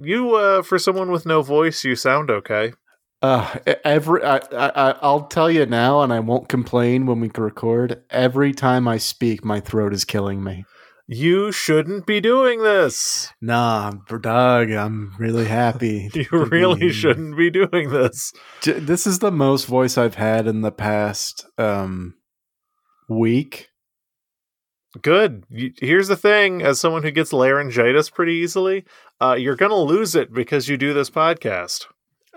you uh, for someone with no voice, you sound okay. Uh, every I, I I'll tell you now, and I won't complain when we record. Every time I speak, my throat is killing me. You shouldn't be doing this. Nah, Doug, I'm really happy. you really be... shouldn't be doing this. This is the most voice I've had in the past um, week. Good. Here's the thing: as someone who gets laryngitis pretty easily, uh, you're gonna lose it because you do this podcast.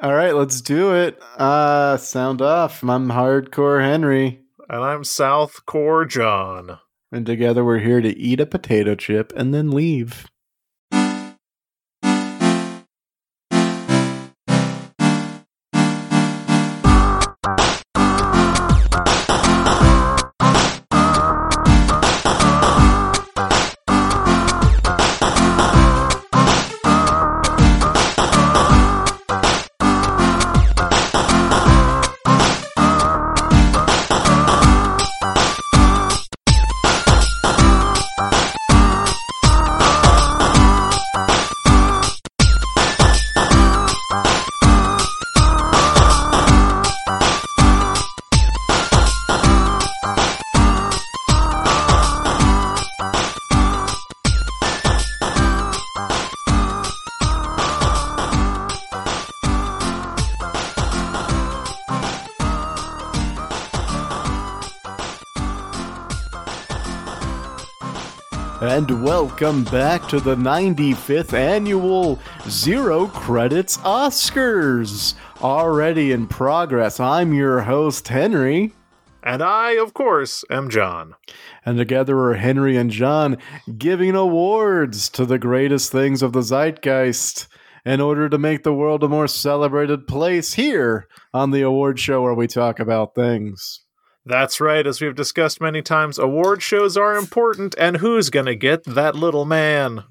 All right, let's do it. Uh, sound off. I'm Hardcore Henry. And I'm Southcore John. And together we're here to eat a potato chip and then leave. Welcome back to the 95th annual Zero Credits Oscars. Already in progress, I'm your host, Henry. And I, of course, am John. And together we're Henry and John giving awards to the greatest things of the zeitgeist in order to make the world a more celebrated place here on the award show where we talk about things. That's right, as we've discussed many times, award shows are important, and who's gonna get that little man?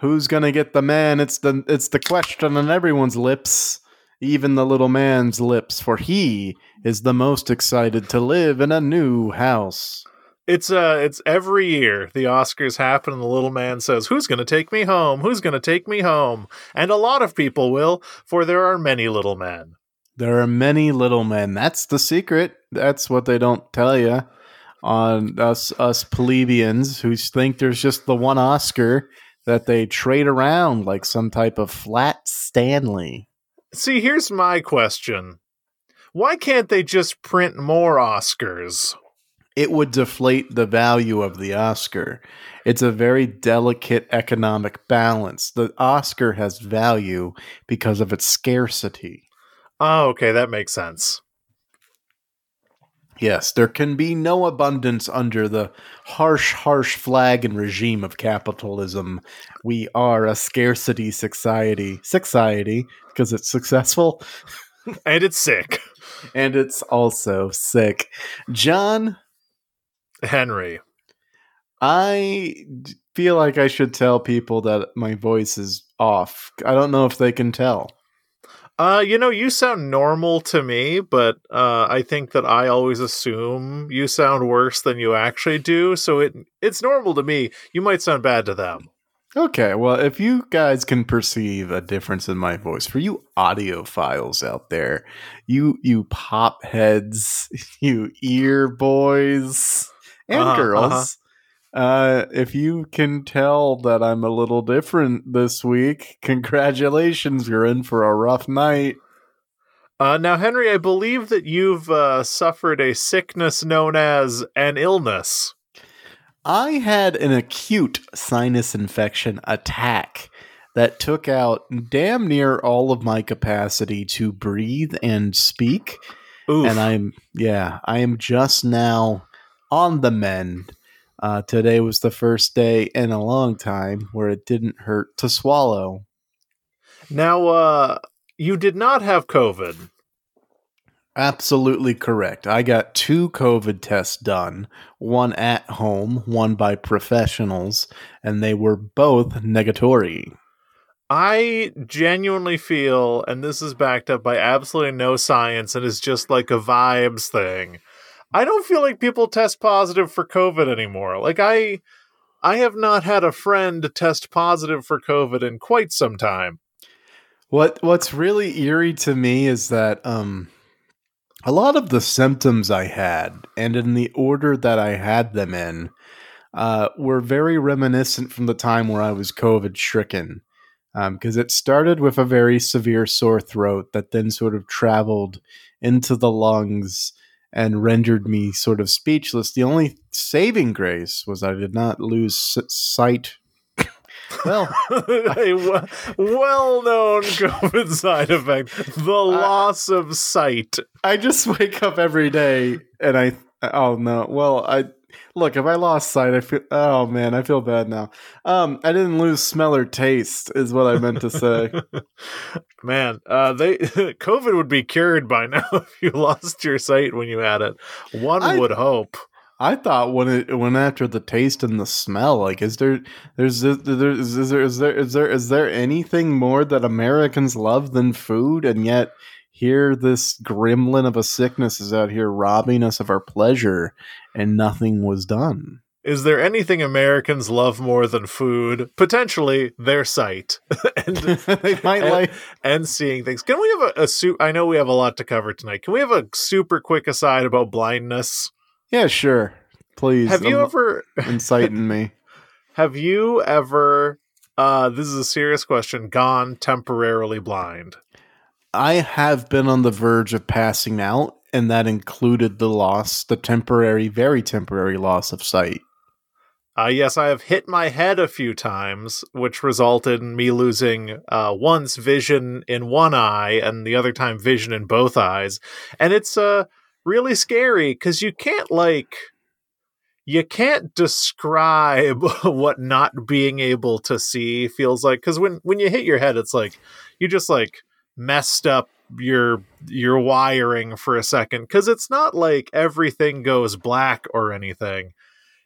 Who's gonna get the man? It's the it's the question on everyone's lips, even the little man's lips, for he is the most excited to live in a new house. It's uh it's every year the Oscars happen and the little man says, Who's gonna take me home? Who's gonna take me home? And a lot of people will, for there are many little men. There are many little men. That's the secret. That's what they don't tell you on us us plebeians who think there's just the one Oscar that they trade around like some type of flat Stanley. See, here's my question. Why can't they just print more Oscars? It would deflate the value of the Oscar. It's a very delicate economic balance. The Oscar has value because of its scarcity. Oh, okay, that makes sense. Yes, there can be no abundance under the harsh, harsh flag and regime of capitalism. We are a scarcity society. Society, because it's successful. and it's sick. and it's also sick. John Henry. I feel like I should tell people that my voice is off. I don't know if they can tell. Uh, you know, you sound normal to me, but uh, I think that I always assume you sound worse than you actually do. So it it's normal to me. You might sound bad to them. Okay, well, if you guys can perceive a difference in my voice, for you audiophiles out there, you you pop heads, you ear boys and uh-huh, girls, uh-huh. Uh, if you can tell that I'm a little different this week, congratulations, you're in for a rough night. Uh, now, Henry, I believe that you've uh, suffered a sickness known as an illness. I had an acute sinus infection attack that took out damn near all of my capacity to breathe and speak. Oof. And I'm, yeah, I am just now on the mend uh, today was the first day in a long time where it didn't hurt to swallow. Now, uh, you did not have COVID. Absolutely correct. I got two COVID tests done, one at home, one by professionals, and they were both negatory. I genuinely feel, and this is backed up by absolutely no science and is just like a vibes thing, I don't feel like people test positive for COVID anymore. Like I I have not had a friend test positive for COVID in quite some time. What What's really eerie to me is that um, a lot of the symptoms I had, and in the order that I had them in, uh, were very reminiscent from the time where I was COVID stricken. Because um, it started with a very severe sore throat that then sort of traveled into the lungs and rendered me sort of speechless. The only saving grace was I did not lose sight well, a well-known COVID side effect: the loss of sight. I just wake up every day and I. Oh no! Well, I look if I lost sight, I feel. Oh man, I feel bad now. Um, I didn't lose smell or taste, is what I meant to say. man, uh, they COVID would be cured by now if you lost your sight when you had it. One I, would hope. I thought when it went after the taste and the smell, like is there there's there is, is there is there is there is there anything more that Americans love than food, and yet here this gremlin of a sickness is out here robbing us of our pleasure, and nothing was done. Is there anything Americans love more than food? Potentially their sight, and they might and, like and seeing things. Can we have a, a? I know we have a lot to cover tonight. Can we have a super quick aside about blindness? Yeah, sure. Please. Have you ever inciting me? Have you ever uh this is a serious question, gone temporarily blind? I have been on the verge of passing out, and that included the loss, the temporary, very temporary loss of sight. Uh, yes, I have hit my head a few times, which resulted in me losing uh, once vision in one eye and the other time vision in both eyes. And it's uh, really scary because you can't like you can't describe what not being able to see feels like because when when you hit your head it's like you just like messed up your your wiring for a second because it's not like everything goes black or anything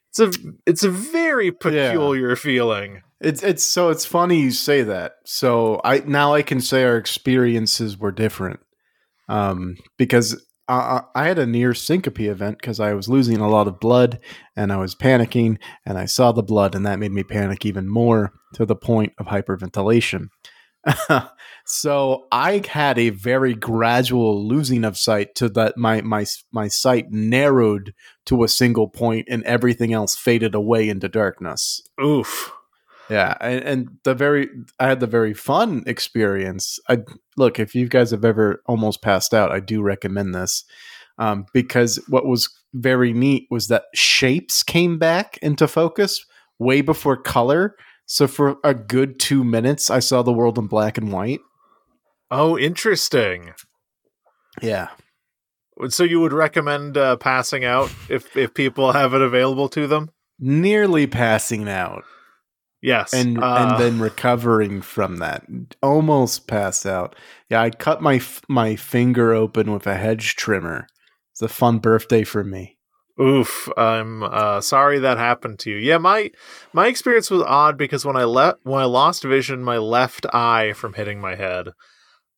it's a it's a very peculiar yeah. feeling it's it's so it's funny you say that so i now i can say our experiences were different um because uh, I had a near syncope event because I was losing a lot of blood and I was panicking, and I saw the blood, and that made me panic even more to the point of hyperventilation. so I had a very gradual losing of sight to that my my my sight narrowed to a single point, and everything else faded away into darkness. Oof. Yeah, and, and, the very I had the very fun experience. I look if you guys have ever almost passed out, I do recommend this um, because what was very neat was that shapes came back into focus way before color. So for a good two minutes, I saw the world in black and white. Oh, interesting. Yeah. So you would recommend uh, passing out if if people have it available to them? Nearly passing out. Yes, and uh, and then recovering from that, almost pass out. Yeah, I cut my my finger open with a hedge trimmer. It's a fun birthday for me. Oof, I'm uh, sorry that happened to you. Yeah, my my experience was odd because when I let when I lost vision, my left eye from hitting my head,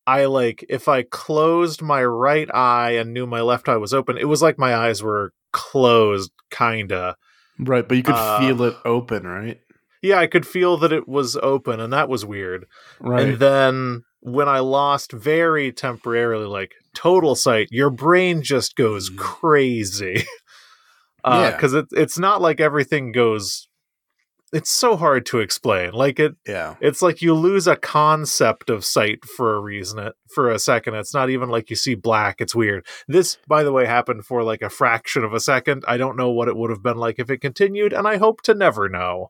I like if I closed my right eye and knew my left eye was open, it was like my eyes were closed, kinda. Right, but you could uh, feel it open, right? yeah, I could feel that it was open, and that was weird. Right. And then when I lost very temporarily, like total sight, your brain just goes mm-hmm. crazy. uh, Because it, it's not like everything goes. It's so hard to explain. Like it, yeah. It's like you lose a concept of sight for a reason. It for a second. It's not even like you see black. It's weird. This, by the way, happened for like a fraction of a second. I don't know what it would have been like if it continued, and I hope to never know.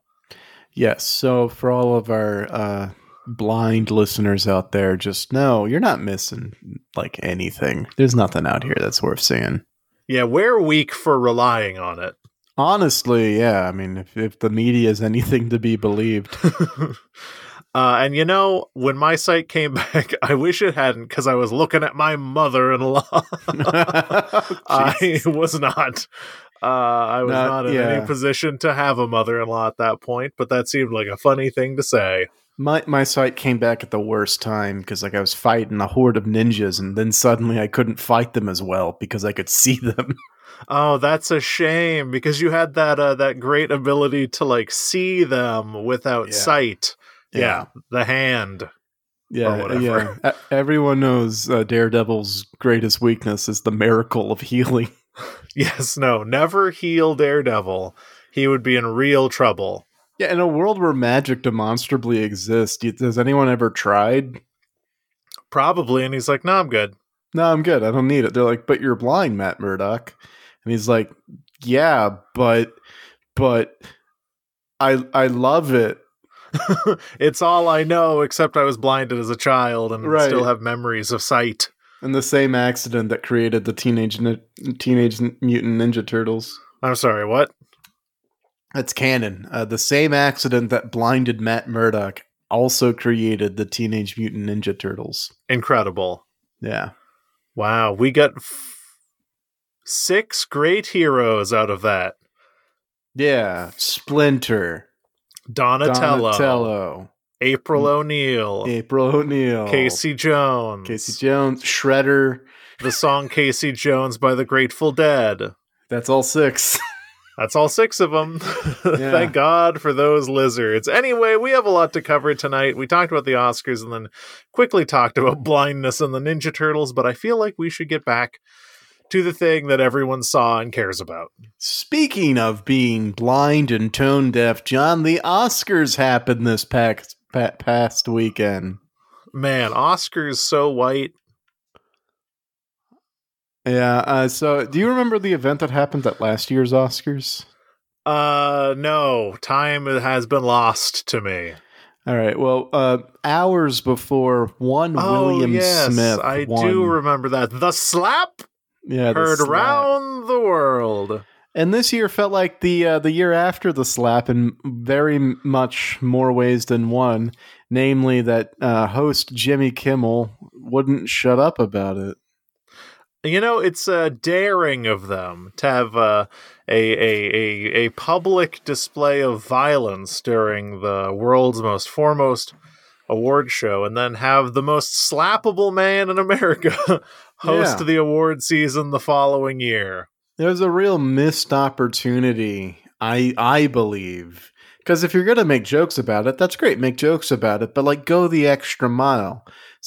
Yes. So for all of our uh, blind listeners out there, just know you're not missing like anything. There's nothing out here that's worth seeing. Yeah, we're weak for relying on it. Honestly, yeah. I mean, if, if the media is anything to be believed. uh, and you know, when my sight came back, I wish it hadn't because I was looking at my mother in law. I was not. Uh, I was not, not in yeah. any position to have a mother-in-law at that point, but that seemed like a funny thing to say. My my sight came back at the worst time because like I was fighting a horde of ninjas, and then suddenly I couldn't fight them as well because I could see them. Oh, that's a shame because you had that uh, that great ability to like see them without yeah. sight. Yeah. yeah, the hand. Yeah, whatever. yeah. Everyone knows uh, Daredevil's greatest weakness is the miracle of healing. Yes, no, never heal Daredevil. He would be in real trouble. Yeah, in a world where magic demonstrably exists, has anyone ever tried? Probably. And he's like, no, I'm good. No, I'm good. I don't need it. They're like, but you're blind, Matt Murdock. And he's like, yeah, but, but I, I love it. it's all I know, except I was blinded as a child and Right. still have memories of sight. And the same accident that created the teenage teenage mutant ninja turtles. I'm sorry, what? That's canon. Uh, the same accident that blinded Matt Murdock also created the teenage mutant ninja turtles. Incredible. Yeah. Wow, we got f- six great heroes out of that. Yeah. Splinter. Donatello, Donatello. April O'Neil, April O'Neil. Casey Jones, Casey Jones. Shredder. the song Casey Jones by the Grateful Dead. That's all six. That's all six of them. Yeah. Thank God for those lizards. Anyway, we have a lot to cover tonight. We talked about the Oscars and then quickly talked about blindness and the Ninja Turtles, but I feel like we should get back to the thing that everyone saw and cares about. Speaking of being blind and tone deaf, John, the Oscars happened this past, past weekend. Man, Oscars so white. Yeah. Uh, so, do you remember the event that happened at last year's Oscars? Uh, no, time has been lost to me. All right. Well, uh, hours before one William oh, yes, Smith, I won- do remember that. The slap yeah, the heard slap. around the world. And this year felt like the uh, the year after the slap in very much more ways than one. Namely, that uh, host Jimmy Kimmel wouldn't shut up about it. You know, it's uh, daring of them to have uh, a, a a a public display of violence during the world's most foremost award show, and then have the most slappable man in America host Yeah. the award season the following year. There's a real missed opportunity, I I believe. Because if you're gonna make jokes about it, that's great. Make jokes about it, but like go the extra mile.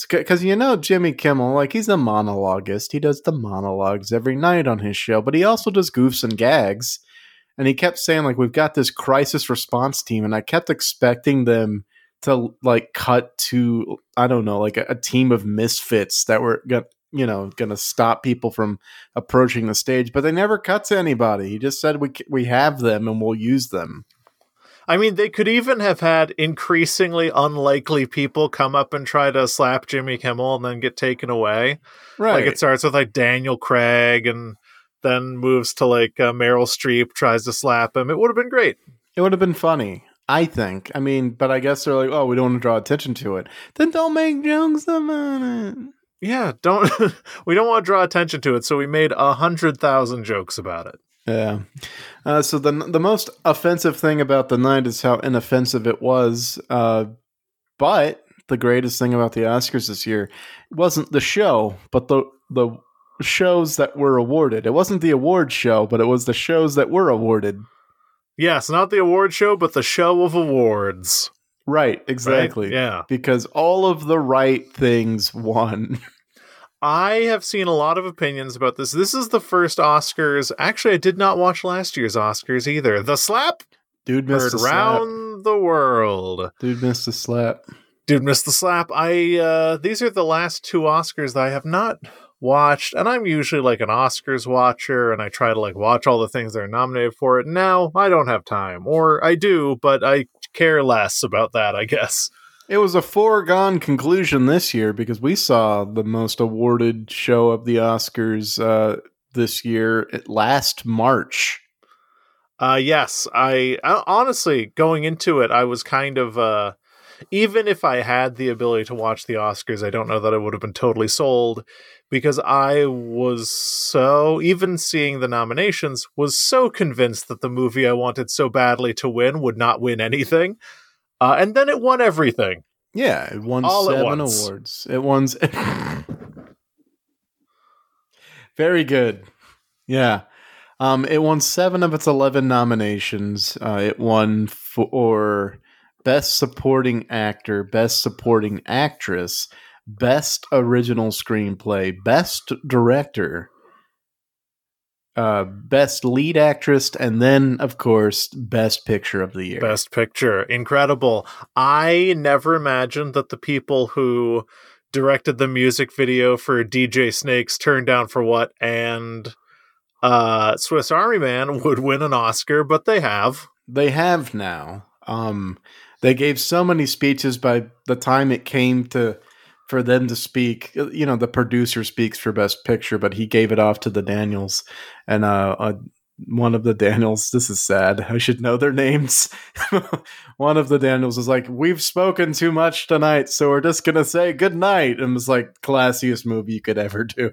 Because you know Jimmy Kimmel, like he's a monologuist. He does the monologues every night on his show, but he also does goofs and gags. And he kept saying like we've got this crisis response team, and I kept expecting them to like cut to I don't know like a, a team of misfits that were gonna you know gonna stop people from approaching the stage, but they never cut to anybody. He just said we we have them and we'll use them. I mean, they could even have had increasingly unlikely people come up and try to slap Jimmy Kimmel and then get taken away. Right. Like it starts with like Daniel Craig and then moves to like uh, Meryl Streep tries to slap him. It would have been great. it would have been funny. I think. I mean, but I guess they're like, oh, we don't want to draw attention to it. Then don't make jokes about it. Yeah, don't we don't want to draw attention to it, so we made a hundred thousand jokes about it. Yeah. Uh, so the the most offensive thing about the night is how inoffensive it was. Uh, but the greatest thing about the Oscars this year wasn't the show, but the the shows that were awarded. It wasn't the award show, but it was the shows that were awarded. Yes, not the award show, but the show of awards. Right, right? exactly. Yeah. Because all of the right things won. I have seen a lot of opinions about this. This is the first Oscars. Actually, I did not watch last year's Oscars either. The slap Dude missed heard a slap. around the world. Dude missed a slap. Dude missed the slap. I uh these are the last two Oscars that I have not watched, and I'm usually like an Oscars watcher and I try to like watch all the things that are nominated for it. Now I don't have time. Or I do, but I care less about that, I guess. It was a foregone conclusion this year because we saw the most awarded show of the Oscars uh, this year last March. Uh yes, I, I honestly going into it, I was kind of uh even if I had the ability to watch the Oscars, I don't know that I would have been totally sold because I was so even seeing the nominations was so convinced that the movie I wanted so badly to win would not win anything. Uh, and then it won everything. Yeah, it won All seven awards. It won. Very good. Yeah. Um, it won seven of its 11 nominations. Uh, it won for Best Supporting Actor, Best Supporting Actress, Best Original Screenplay, Best Director, uh, Best Lead Actress, and then, of course, Best Picture of the Year. Best Picture. Incredible. I never imagined that the people who directed the music video for DJ Snakes Turn Down for What and uh, Swiss Army Man would win an Oscar, but they have. They have now. Um, they gave so many speeches by the time it came to for them to speak. You know, the producer speaks for Best Picture, but he gave it off to the Daniels, and uh, uh one of the Daniels. This is sad. I should know their names. one of the Daniels was like, "We've spoken too much tonight, so we're just gonna say good night." And it was like classiest movie you could ever do.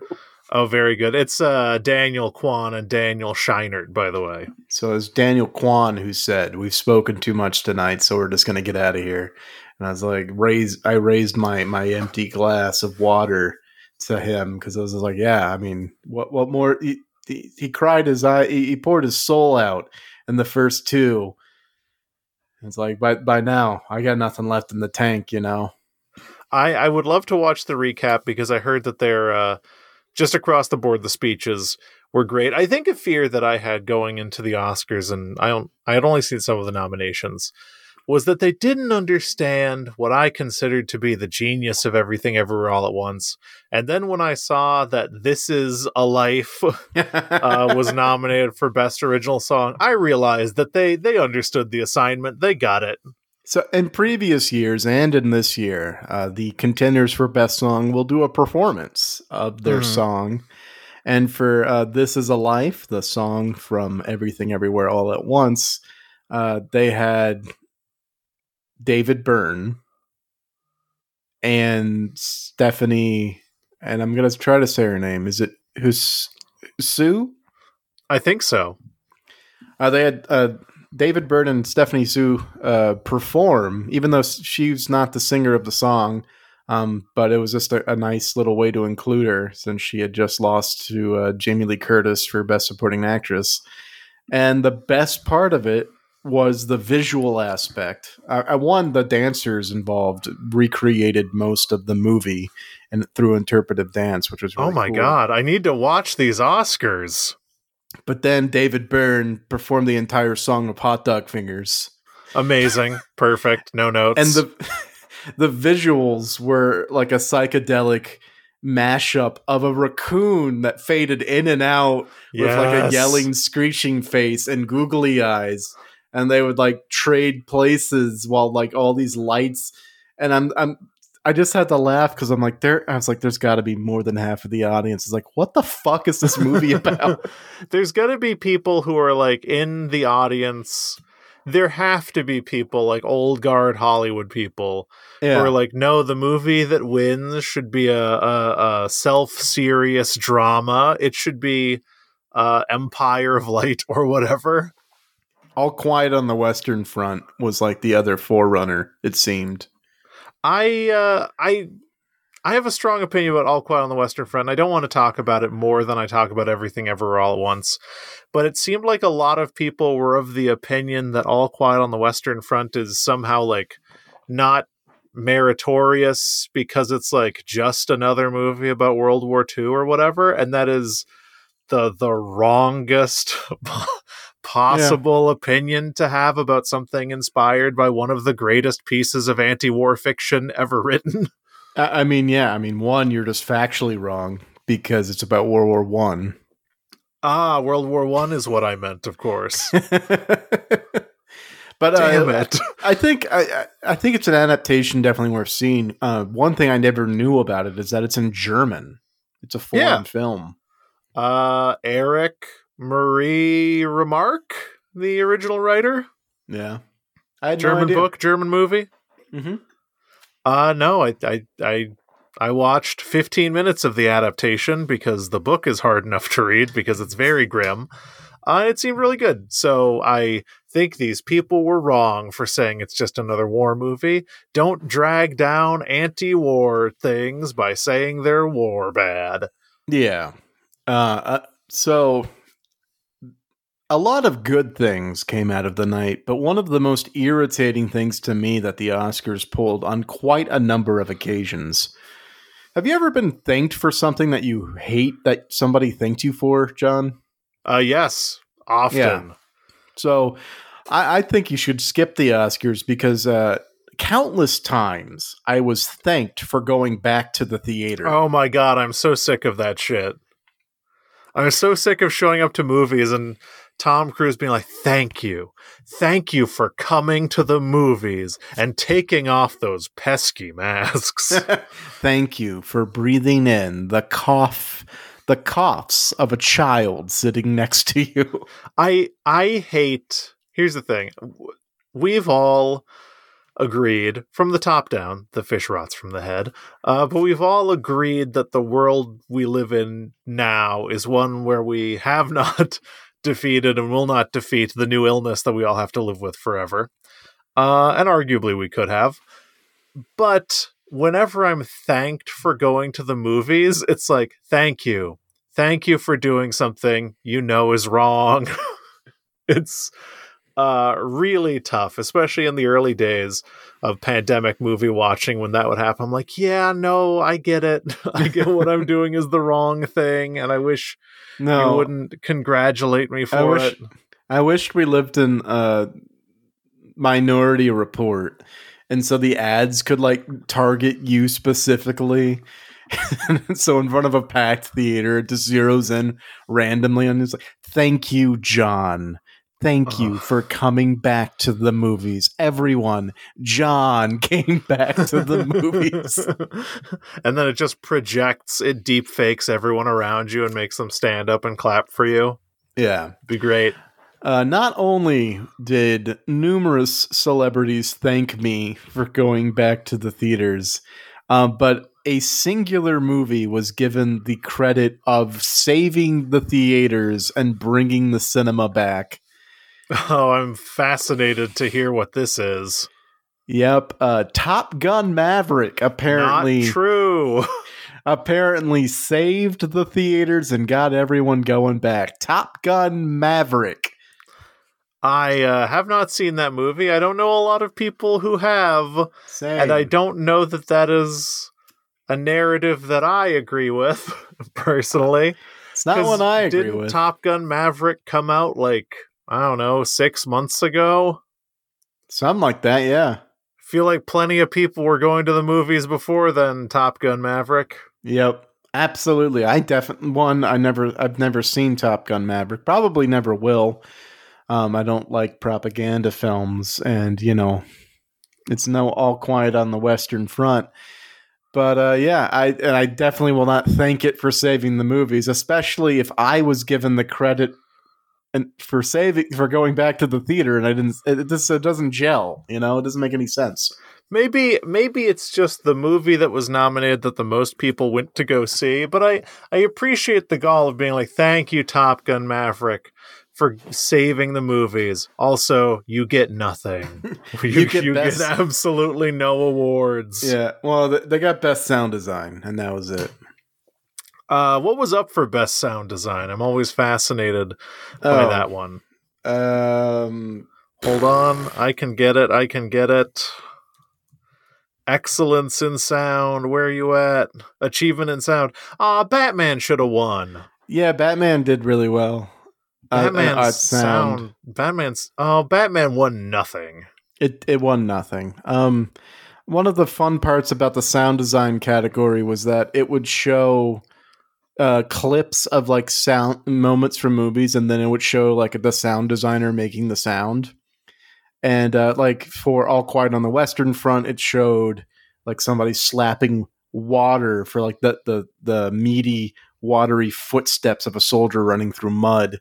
Oh, very good. It's uh, Daniel Kwan and Daniel Scheinert, by the way. So it's Daniel Kwan who said, "We've spoken too much tonight, so we're just gonna get out of here." And I was like, raise. I raised my my empty glass of water to him because I was like, "Yeah, I mean, what what more?" He, he, he cried his eye. He, he poured his soul out in the first two. It's like by by now I got nothing left in the tank, you know. I I would love to watch the recap because I heard that they're. Uh, just across the board, the speeches were great. I think a fear that I had going into the Oscars, and I don't, I had only seen some of the nominations, was that they didn't understand what I considered to be the genius of everything everywhere all at once. And then when I saw that This Is a Life uh, was nominated for Best Original Song, I realized that they they understood the assignment. They got it. So, in previous years and in this year, uh, the contenders for best song will do a performance of their mm. song. And for uh, This Is a Life, the song from Everything Everywhere All at Once, uh, they had David Byrne and Stephanie, and I'm going to try to say her name. Is it who's Sue? I think so. Uh, they had uh, David Byrne and Stephanie Hsu uh, perform, even though she's not the singer of the song. Um, but it was just a, a, nice little way to include her since she had just lost to uh, Jamie Lee Curtis for Best Supporting Actress. And the best part of it was the visual aspect. I, I won the dancers involved recreated most of the movie and through interpretive dance, which was really oh my cool. god! I need to watch these Oscars. But then David Byrne performed the entire song of Hot Dog Fingers. Amazing. Perfect. No notes. And the the visuals were like a psychedelic mashup of a raccoon that faded in and out yes. with like a yelling, screeching face and googly eyes. And they would like trade places while like all these lights and I'm I'm I just had to laugh because I'm like, there. I was like, there's got to be more than half of the audience is like, what the fuck is this movie about? there's got to be people who are like in the audience. There have to be people like old guard Hollywood people yeah. who are like, no, the movie that wins should be a, a, a self serious drama. It should be uh, Empire of Light or whatever. All Quiet on the Western Front was like the other forerunner. It seemed. I uh, I I have a strong opinion about All Quiet on the Western Front. I don't want to talk about it more than I talk about everything ever all at once. But it seemed like a lot of people were of the opinion that All Quiet on the Western Front is somehow like not meritorious because it's like just another movie about World War II or whatever, and that is the the wrongest possible yeah. opinion to have about something inspired by one of the greatest pieces of anti-war fiction ever written. I mean, yeah, I mean, one, you're just factually wrong because it's about World War One. Ah, World War One is what I meant, of course. but uh, it. I think I, I think it's an adaptation definitely worth seeing. Uh, one thing I never knew about it is that it's in German. It's a foreign yeah. film. Uh, Erich Marie Remarque, the original writer. Yeah, I German no book, German movie. Mm-hmm. Uh no, I, I I I watched 15 minutes of the adaptation because the book is hard enough to read because it's very grim. Uh, it seemed really good. So I think these people were wrong for saying it's just another war movie. Don't drag down anti war things by saying they're war bad. Yeah. Uh, uh, so a lot of good things came out of the night, but one of the most irritating things to me that the Oscars pulled on quite a number of occasions. Have you ever been thanked for something that you hate that somebody thanked you for, John? Uh, yes, often. Yeah. So I, I think you should skip the Oscars because uh, countless times I was thanked for going back to the theater. Oh my god, I'm so sick of that shit. I'm so sick of showing up to movies and Tom Cruise being like, "Thank you, thank you for coming to the movies and taking off those pesky masks." Thank you for breathing in the cough, the coughs of a child sitting next to you. I I hate. Here's the thing: we've all agreed from the top down, the fish rots from the head. Uh, but we've all agreed that the world we live in now is one where we have not defeated and will not defeat the new illness that we all have to live with forever. Uh, and arguably we could have. But whenever I'm thanked for going to the movies, it's like, thank you. Thank you for doing something you know is wrong. it's uh, really tough, especially in the early days of pandemic movie watching when that would happen. I'm like, yeah, no, I get it. I get what I'm doing is the wrong thing, and I wish no. you wouldn't congratulate me for I wish, it. I wished we lived in a minority report. And so the ads could like target you specifically. so in front of a packed theater, it just zeroes in randomly and it's like, thank you, John. Thank you for coming back to the movies. Everyone, John came back to the movies. and then it just projects, it deep fakes everyone around you and makes them stand up and clap for you. Yeah. Be great. Uh, not only did numerous celebrities thank me for going back to the theaters, uh, but a singular movie was given the credit of saving the theaters and bringing the cinema back. Oh, I'm fascinated to hear what this is. Yep, uh, Top Gun Maverick apparently Not true. apparently saved the theaters and got everyone going back. Top Gun Maverick. I uh, have not seen that movie. I don't know a lot of people who have, Same. and I don't know that that is a narrative that I agree with personally. It's not one I agree didn't with. Top Gun Maverick come out like I don't know, six months ago. Something like that, yeah. I feel like plenty of people were going to the movies before then Top Gun Maverick. Yep. Absolutely. I definitely one I never I've never seen Top Gun Maverick. Probably never will. Um, I don't like propaganda films and you know it's no all quiet on the western front. But uh, yeah, I and I definitely will not thank it for saving the movies, especially if I was given the credit and for saving for going back to the theater and I didn't it just it doesn't gel, you know, it doesn't make any sense. Maybe maybe it's just the movie that was nominated that the most people went to go see, but I I appreciate the gall of being like thank you Top Gun Maverick for saving the movies. Also, you get nothing. You, you, get, you get, absolutely no awards. Yeah, well, they got best sound design, and that was it. Uh, what was up for best sound design? I'm always fascinated by Oh. that one. Um, Hold on, I can get it. I can get it. Excellence in sound. Where are you at? Achievement in sound. Ah, Batman should have won. yeah, Batman did really well. Batman's uh, sound. Batman's. Oh, Batman won nothing. It it won nothing. Um, one of the fun parts about the sound design category was that it would show uh, clips of like sound moments from movies, and then it would show like the sound designer making the sound. And uh, like for All Quiet on the Western Front, it showed like somebody slapping water for like the the the meaty watery footsteps of a soldier running through mud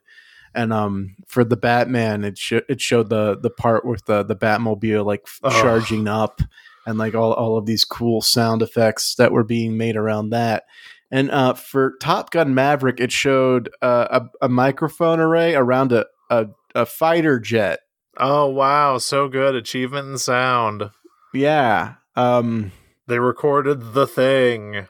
and um for the batman it sh- it showed the the part with the the batmobile like Ugh. charging up and like all, all of these cool sound effects that were being made around that and uh for top gun maverick it showed uh, a, a microphone array around a, a a fighter jet Oh wow, so good. Achievement in sound. yeah um They recorded the thing.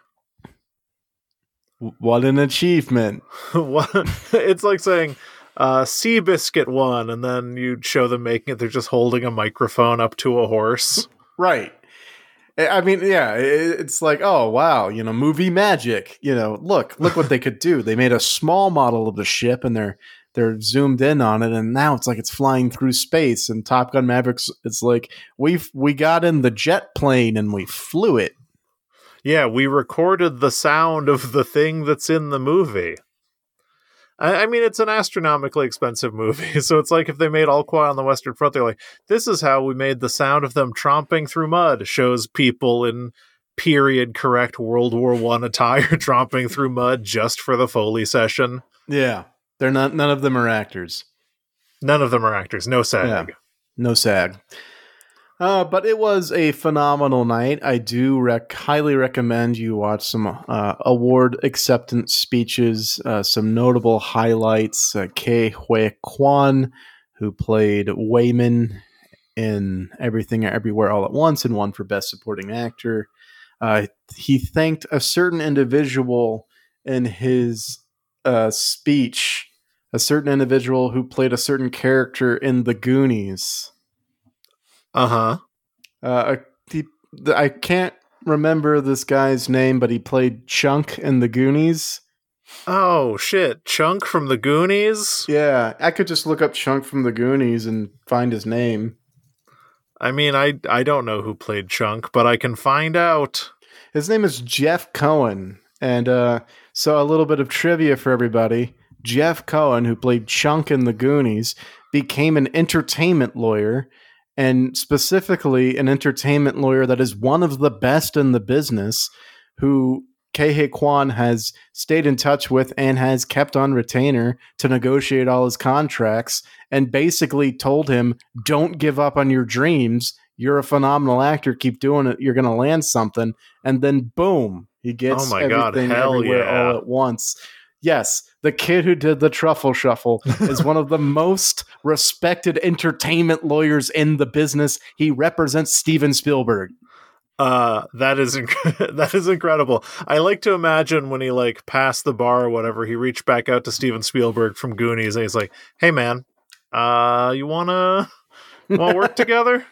what an achievement what? It's like saying, uh, Seabiscuit won, and then you'd show them making it. They're just holding a microphone up to a horse. Right. I mean, yeah, it's like, oh wow, you know, movie magic. You know, look, look what they could do. They made a small model of the ship, and they're they're zoomed in on it, and now it's like it's flying through space. And Top Gun Mavericks, it's like we've we got in the jet plane and we flew it. Yeah, we recorded the sound of the thing that's in the movie. I, I mean, it's an astronomically expensive movie, so it's like if they made All Quiet on the Western Front, they're like, "This is how we made the sound of them tromping through mud." Shows people in period correct World War One attire tromping through mud just for the Foley session. Yeah, they're not. None of them are actors. None of them are actors. No SAG. Yeah. No SAG. Uh, but it was a phenomenal night. I do rec- highly recommend you watch some uh, award acceptance speeches, uh, some notable highlights. Uh, Ke Huy Quan, who played Waymond in Everything Everywhere All at Once and won for Best Supporting Actor. Uh, he thanked a certain individual in his uh, speech, a certain individual who played a certain character in The Goonies. Uh-huh. Uh he, I can't remember this guy's name, but he played Chunk in the Goonies. Oh shit, Chunk from the Goonies? Yeah, I could just look up Chunk from the Goonies and find his name. I mean, I I don't know who played Chunk, but I can find out. His name is Jeff Cohen, and uh, so a little bit of trivia for everybody. Jeff Cohen, who played Chunk in the Goonies, became an entertainment lawyer and specifically an entertainment lawyer that is one of the best in the business who Ke Huy Quan has stayed in touch with and has kept on retainer to negotiate all his contracts and basically told him, don't give up on your dreams. You're a phenomenal actor. Keep doing it. You're going to land something. And then boom, he gets oh my everything God, everywhere yeah. all at once. Yes, the kid who did the truffle shuffle is one of the most respected entertainment lawyers in the business. He represents Steven Spielberg. Uh, that is inc- that is incredible. I like to imagine when he like passed the bar or whatever, he reached back out to Steven Spielberg from Goonies and he's like, "Hey man, uh, you wanna want to work together?"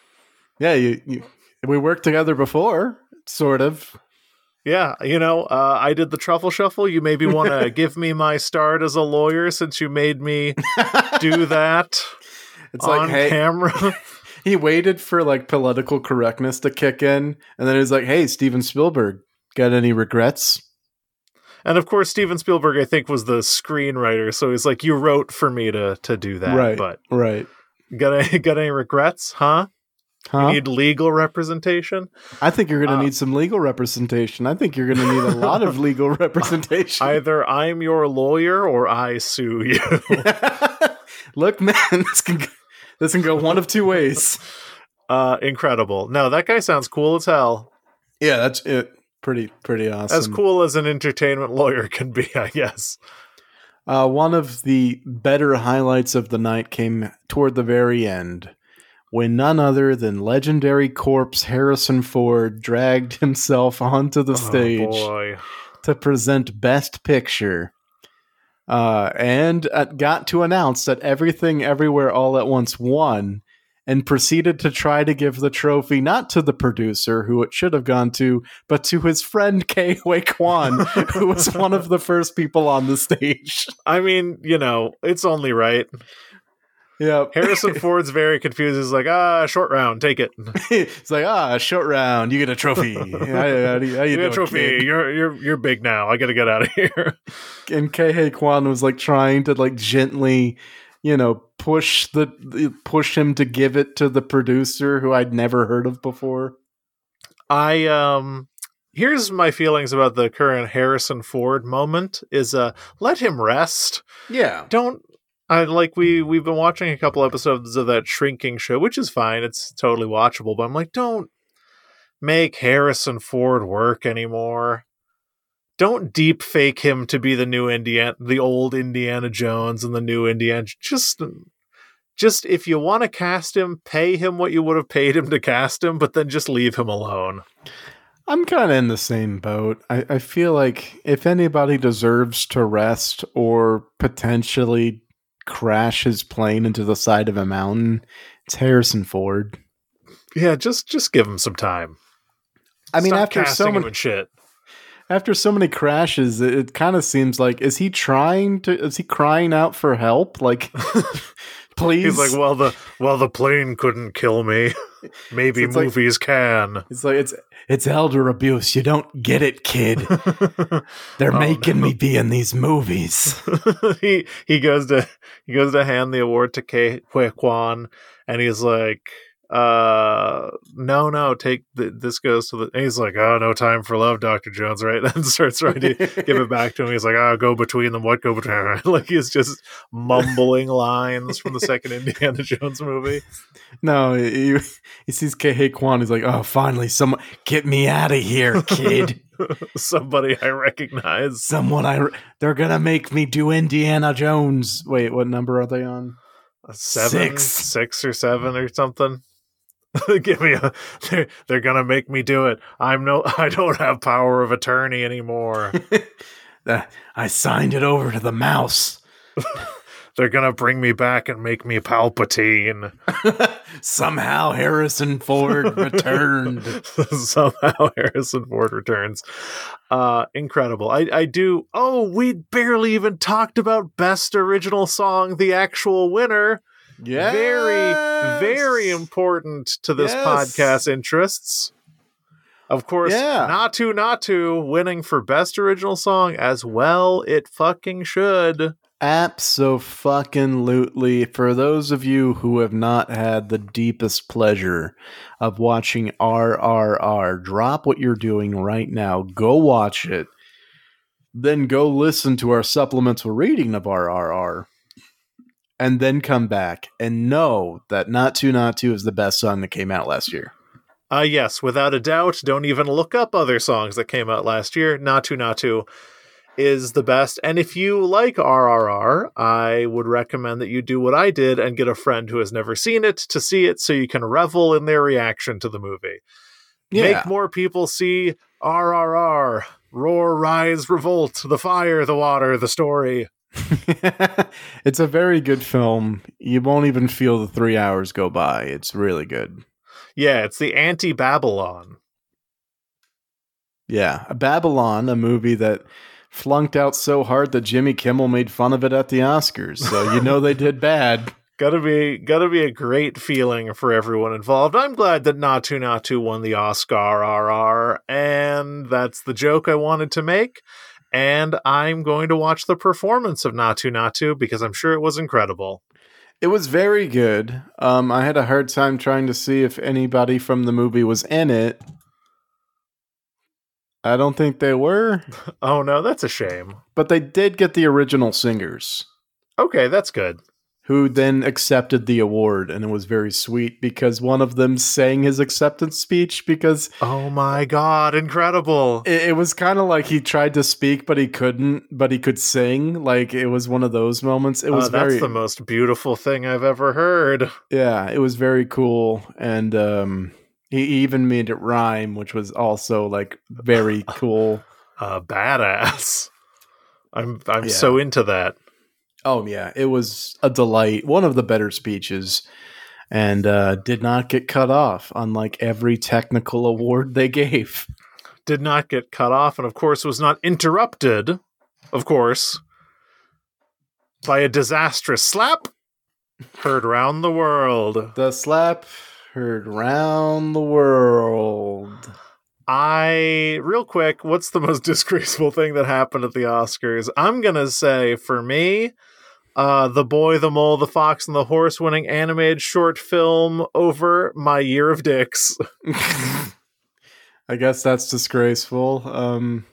Yeah, you, you we worked together before, sort of. Yeah, you know, uh, I did the truffle shuffle. You maybe want to give me my start as a lawyer since you made me do that. It's on like hey, camera. he waited for like political correctness to kick in, and then he's like, "Hey, Steven Spielberg, got any regrets?" And of course, Steven Spielberg, I think, was the screenwriter, so he's like, "You wrote for me to to do that, right? But right, got any got any regrets, huh?" Huh? You need legal representation. I think you're going to uh, need some legal representation. I think you're going to need a lot of legal representation. Either I'm your lawyer or I sue you. Look, man, this can this can go one of two ways. Uh, incredible. No, that guy sounds cool as hell. Yeah, that's it. Pretty pretty awesome. As cool as an entertainment lawyer can be, I guess. Uh, one of the better highlights of the night came toward the very end when none other than legendary corpse Harrison Ford dragged himself onto the oh, stage boy. to present Best Picture. Uh, and uh, got to announce that Everything Everywhere All at Once won and proceeded to try to give the trophy not to the producer, who it should have gone to, but to his friend Ke Huy Quan, who was one of the first people on the stage. I mean, you know, it's only right. Yeah. Harrison Ford's very confused. He's like, ah, short round, take it. it's like, ah, short round, you get a trophy. you, how you, you get a trophy. Kid? You're you're you're big now. I got to get out of here. And Ke Quan was like trying to like gently, you know, push the push him to give it to the producer who I'd never heard of before. I um here's my feelings about the current Harrison Ford moment is uh let him rest. Yeah. Don't I like we we've been watching a couple episodes of that shrinking show, which is fine. It's totally watchable, but I'm like, don't make Harrison Ford work anymore. Don't deep fake him to be the new Indiana, the old Indiana Jones and the new Indiana. Just, just if you want to cast him, pay him what you would have paid him to cast him, but then just leave him alone. I'm kind of in the same boat. I, I feel like if anybody deserves to rest or potentially crash his plane into the side of a mountain. It's Harrison Ford. Yeah, just just give him some time. I mean, Stop after so many shit. after so many crashes, it, it kind of seems like is he trying to? Is he crying out for help? Like, please. He's like, well, the well, the plane couldn't kill me. Maybe So it's like- movies can. it's like it's it's elder abuse. You don't get it, kid. They're Oh, making no. me be in these movies. he he goes to he goes to hand the award to Ke Huy Quan, and he's like, uh, no, no, take th- this goes to the. And he's like, oh, no time for love, Doctor Jones, right? And starts trying to give it back to him. He's like, oh, go between them. What go between? like he's just mumbling lines from the second Indiana Jones movie. No, he, he sees Ke Quan. He's like, oh, finally, someone get me out of here, kid. Somebody I recognize. Someone I they're gonna make me do Indiana Jones. Wait, what number are they on? seven, Six. six or seven or something. Give me a. They're, they're gonna make me do it. I'm no. I don't have power of attorney anymore. I signed it over to the mouse. they're gonna bring me back and make me Palpatine. Somehow Harrison Ford returned. Somehow Harrison Ford returns. Uh, incredible. I I do. Oh, we barely even talked about best original song. The actual winner. Yeah, Very very important to this Yes. podcast interests. Of course, Yeah. Naatu Naatu winning for best original song as well. It fucking should. Absolutely. For those of you who have not had the deepest pleasure of watching RRR, drop what you're doing right now. Go watch it. Then go listen to our supplemental reading of RRR. And then come back and know that Naatu Naatu is the best song that came out last year. Uh yes, without a doubt. Don't even look up other songs that came out last year. Naatu Naatu is the best. And if you like RRR, I would recommend that you do what I did and get a friend who has never seen it to see it so you can revel in their reaction to the movie. Yeah. Make more people see RRR. Roar, rise, revolt, the fire, the water, the story. it's a very good film. You won't even feel the three hours go by. It's really good. Yeah, it's the anti Babylon. Yeah, Babylon, a movie that flunked out so hard that Jimmy Kimmel made fun of it at the Oscars. So you know they did bad. Gotta be gotta be a great feeling for everyone involved. I'm glad that Naatu Naatu won the Oscar RR, and that's the joke I wanted to make. And I'm going to watch the performance of Naatu Naatu because I'm sure it was incredible. It was very good. Um, I had a hard time trying to see if anybody from the movie was in it. I don't think they were, Oh no, that's a shame. but they did get the original singers. Okay, that's good. Who then accepted the award and it was very sweet because one of them sang his acceptance speech because Oh my god, incredible. it, it was kind of like he tried to speak but he couldn't but he could sing like it was one of those moments it Uh, was that's very the most beautiful thing I've ever heard. yeah it was very cool and um he even made it rhyme which was also like very cool Uh, badass. I'm I'm Yeah. so into that. Oh yeah it was a delight one of the better speeches and uh did not get cut off unlike every technical award they gave. Did not get cut off and of course was not interrupted of course by a disastrous slap heard round the world. The slap heard round the world. i real quick what's the most disgraceful thing that happened at the oscars? I'm gonna say for me uh, the boy, the mole, the fox, and the horse winning animated short film over my year of dicks. I guess that's disgraceful. Um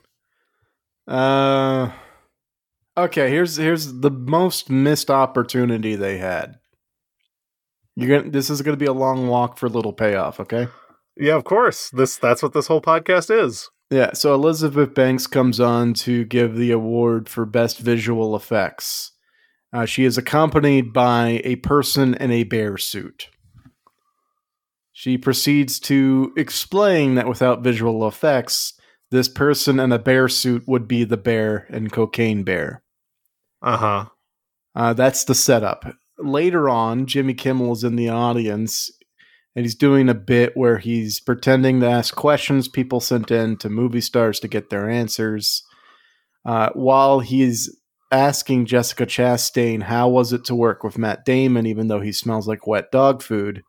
uh Okay, here's here's the most missed opportunity they had. You're to this is going to be a long walk for little payoff, okay? Yeah, of course. This that's what this whole podcast is. Yeah, so Elizabeth Banks comes on to give the award for best visual effects. Uh, she is accompanied by a person in a bear suit. She proceeds to explain that without visual effects, this person in a bear suit would be the bear and Cocaine Bear. Uh huh. Uh, that's the setup. Later on, Jimmy Kimmel is in the audience and he's doing a bit where he's pretending to ask questions people sent in to movie stars to get their answers. Uh, while he's asking Jessica Chastain how was it to work with Matt Damon, even though he smells like wet dog food,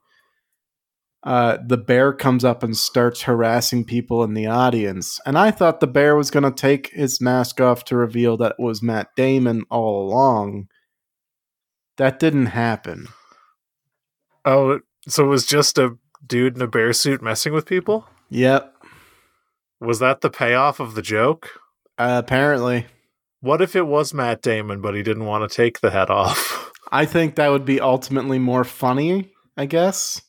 uh, the bear comes up and starts harassing people in the audience. And I thought the bear was going to take his mask off to reveal that it was Matt Damon all along. That didn't happen. Oh, so it was just a dude in a bear suit messing with people? Yep. Was that the payoff of the joke? Uh, apparently. What if it was Matt Damon, but he didn't want to take the head off? I think that would be ultimately more funny, I guess.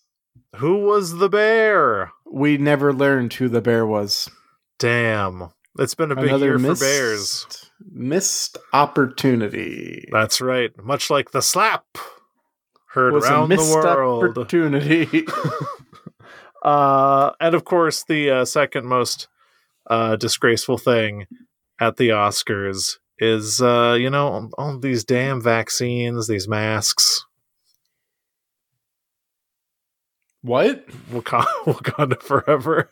Who was the bear? We never learned who the bear was. Damn. It's been a big Another year missed, for bears. Missed opportunity. That's right. Much like the slap heard was a around missed the world. opportunity. Uh, and of course, the uh, second most uh, disgraceful thing at the Oscars is, uh, you know, all these damn vaccines, these masks. what? Wakanda, Wakanda forever.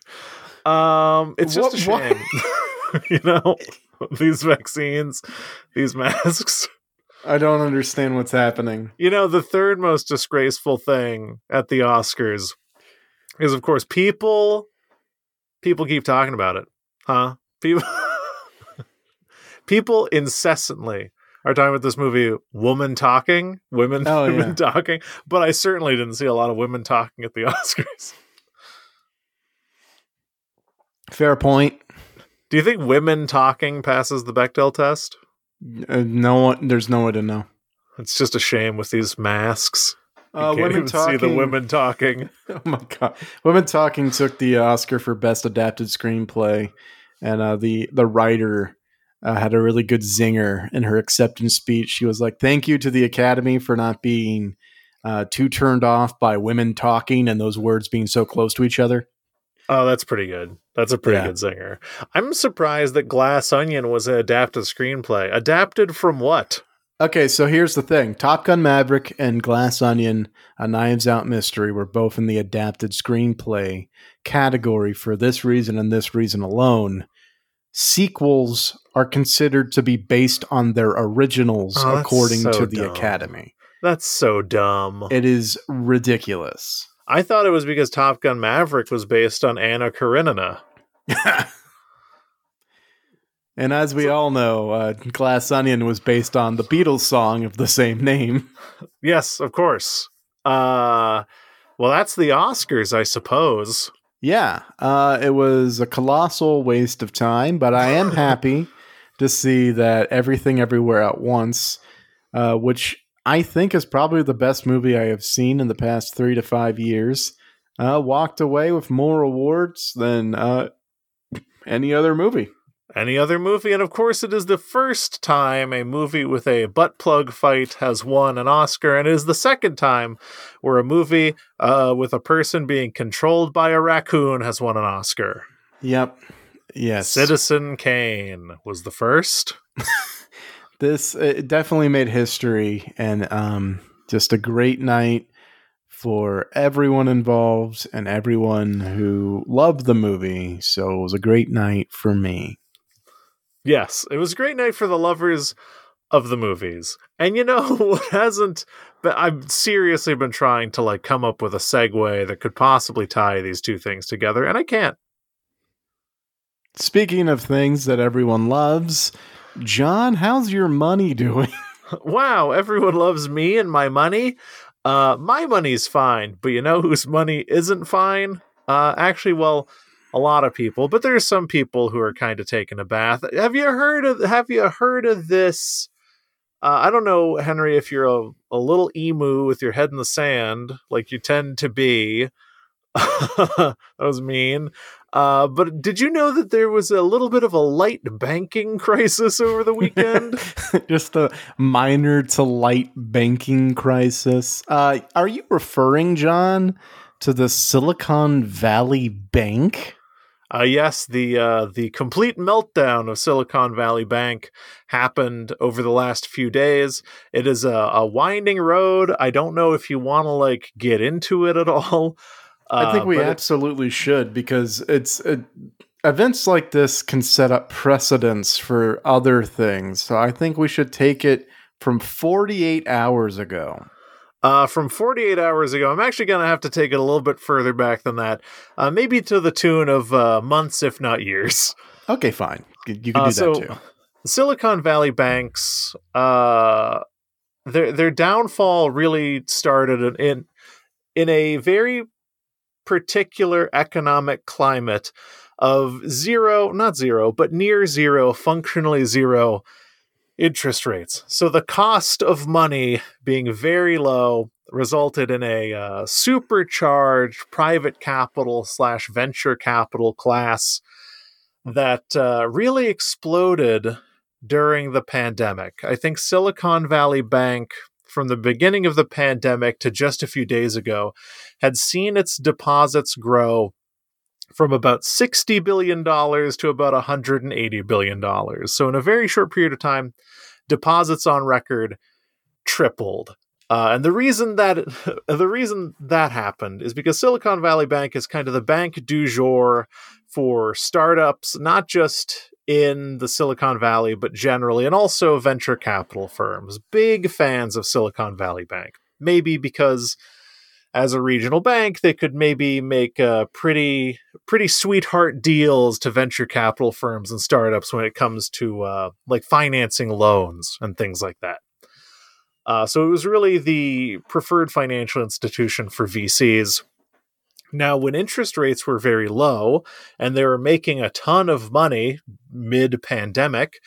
Um, it's just a shame, you know, these vaccines, these masks. I don't understand what's happening. You know, the third most disgraceful thing at the Oscars is, of course, people. People keep talking about it, huh? People, people incessantly are talking about this movie, "Woman Talking," women, Oh, women yeah. talking. But I certainly didn't see a lot of women talking at the Oscars. Fair point. Do you think women talking passes the Bechdel test? Uh, no one. There's no way to know. It's just a shame with these masks. You Uh, can't women even talking. see the women talking. Oh my god! Women Talking took the Oscar for best adapted screenplay, and uh, the the writer uh, had a really good zinger in her acceptance speech. She was like, "Thank you to the Academy for not being uh, too turned off by women talking and those words being so close to each other." Oh, that's pretty good. That's a pretty Yeah. good singer. I'm surprised that Glass Onion was an adapted screenplay. Adapted from what? Okay, so here's the thing: Top Gun Maverick and Glass Onion, A Knives Out Mystery, were both in the adapted screenplay category for this reason and this reason alone. Sequels are considered to be based on their originals, Oh, according so to the dumb. Academy. That's so dumb. It is ridiculous. I thought it was because Top Gun Maverick was based on Anna Karenina. and as we all know, uh, Glass Onion was based on the Beatles song of the same name. Yes, of course. Uh well that's the Oscars, I suppose. Yeah, uh, it was a colossal waste of time, but I am happy to see that Everything Everywhere at Once, uh, which I think is probably the best movie I have seen in the past three to five years, uh, walked away with more awards than uh, any other movie. Any other movie, and of course, it is the first time a movie with a butt plug fight has won an Oscar, and it is the second time where a movie uh, with a person being controlled by a raccoon has won an Oscar. Yep. Yes. Citizen Kane was the first. this it definitely made history and um, just a great night for everyone involved and everyone who loved the movie. So it was a great night for me. Yes, it was a great night for the lovers of the movies. And you know what hasn't but I've seriously been trying to like come up with a segue that could possibly tie these two things together, and I can't. Speaking of things that everyone loves, John, how's your money doing? wow, everyone loves me and my money. Uh, my money's fine, but you know whose money isn't fine? Uh, actually, well, a lot of people, but there's some people who are kind of taking a bath. Have you heard of? Have you heard of this? Uh, I don't know, Henry, if you're a, a little emu with your head in the sand, like you tend to be. that was mean. Uh, but did you know that there was a little bit of a light banking crisis over the weekend? Just a minor to light banking crisis. Uh, are you referring, John, to the Silicon Valley Bank? Uh, yes, the uh, the complete meltdown of Silicon Valley Bank happened over the last few days. It is a, a winding road. I don't know if you want to like get into it at all. I think Uh, we absolutely should because it's it, events like this can set up precedents for other things. So I think we should take it from 48 hours ago. Uh, from 48 hours ago. I'm actually going to have to take it a little bit further back than that, uh, maybe to the tune of uh, months, if not years. Okay, fine. You can Uh, do so- that too. Silicon Valley banks, uh, their their downfall really started in in a very particular economic climate of zero, not zero, but near zero, functionally zero interest rates. So the cost of money being very low resulted in a uh, supercharged private capital slash venture capital class that uh, really exploded during the pandemic. I think Silicon Valley Bank, from the beginning of the pandemic to just a few days ago, had seen its deposits grow from about $60 billion to about $180 billion. So, in a very short period of time, deposits on record tripled. Uh, and the reason that the reason that happened is because Silicon Valley Bank is kind of the bank du jour for startups, not just in the Silicon Valley, but generally, and also venture capital firms. Big fans of Silicon Valley Bank. Maybe because as a regional bank, they could maybe make uh, pretty pretty sweetheart deals to venture capital firms and startups when it comes to uh, like financing loans and things like that. Uh, so it was really the preferred financial institution for VCs. Now, when interest rates were very low and they were making a ton of money mid pandemic,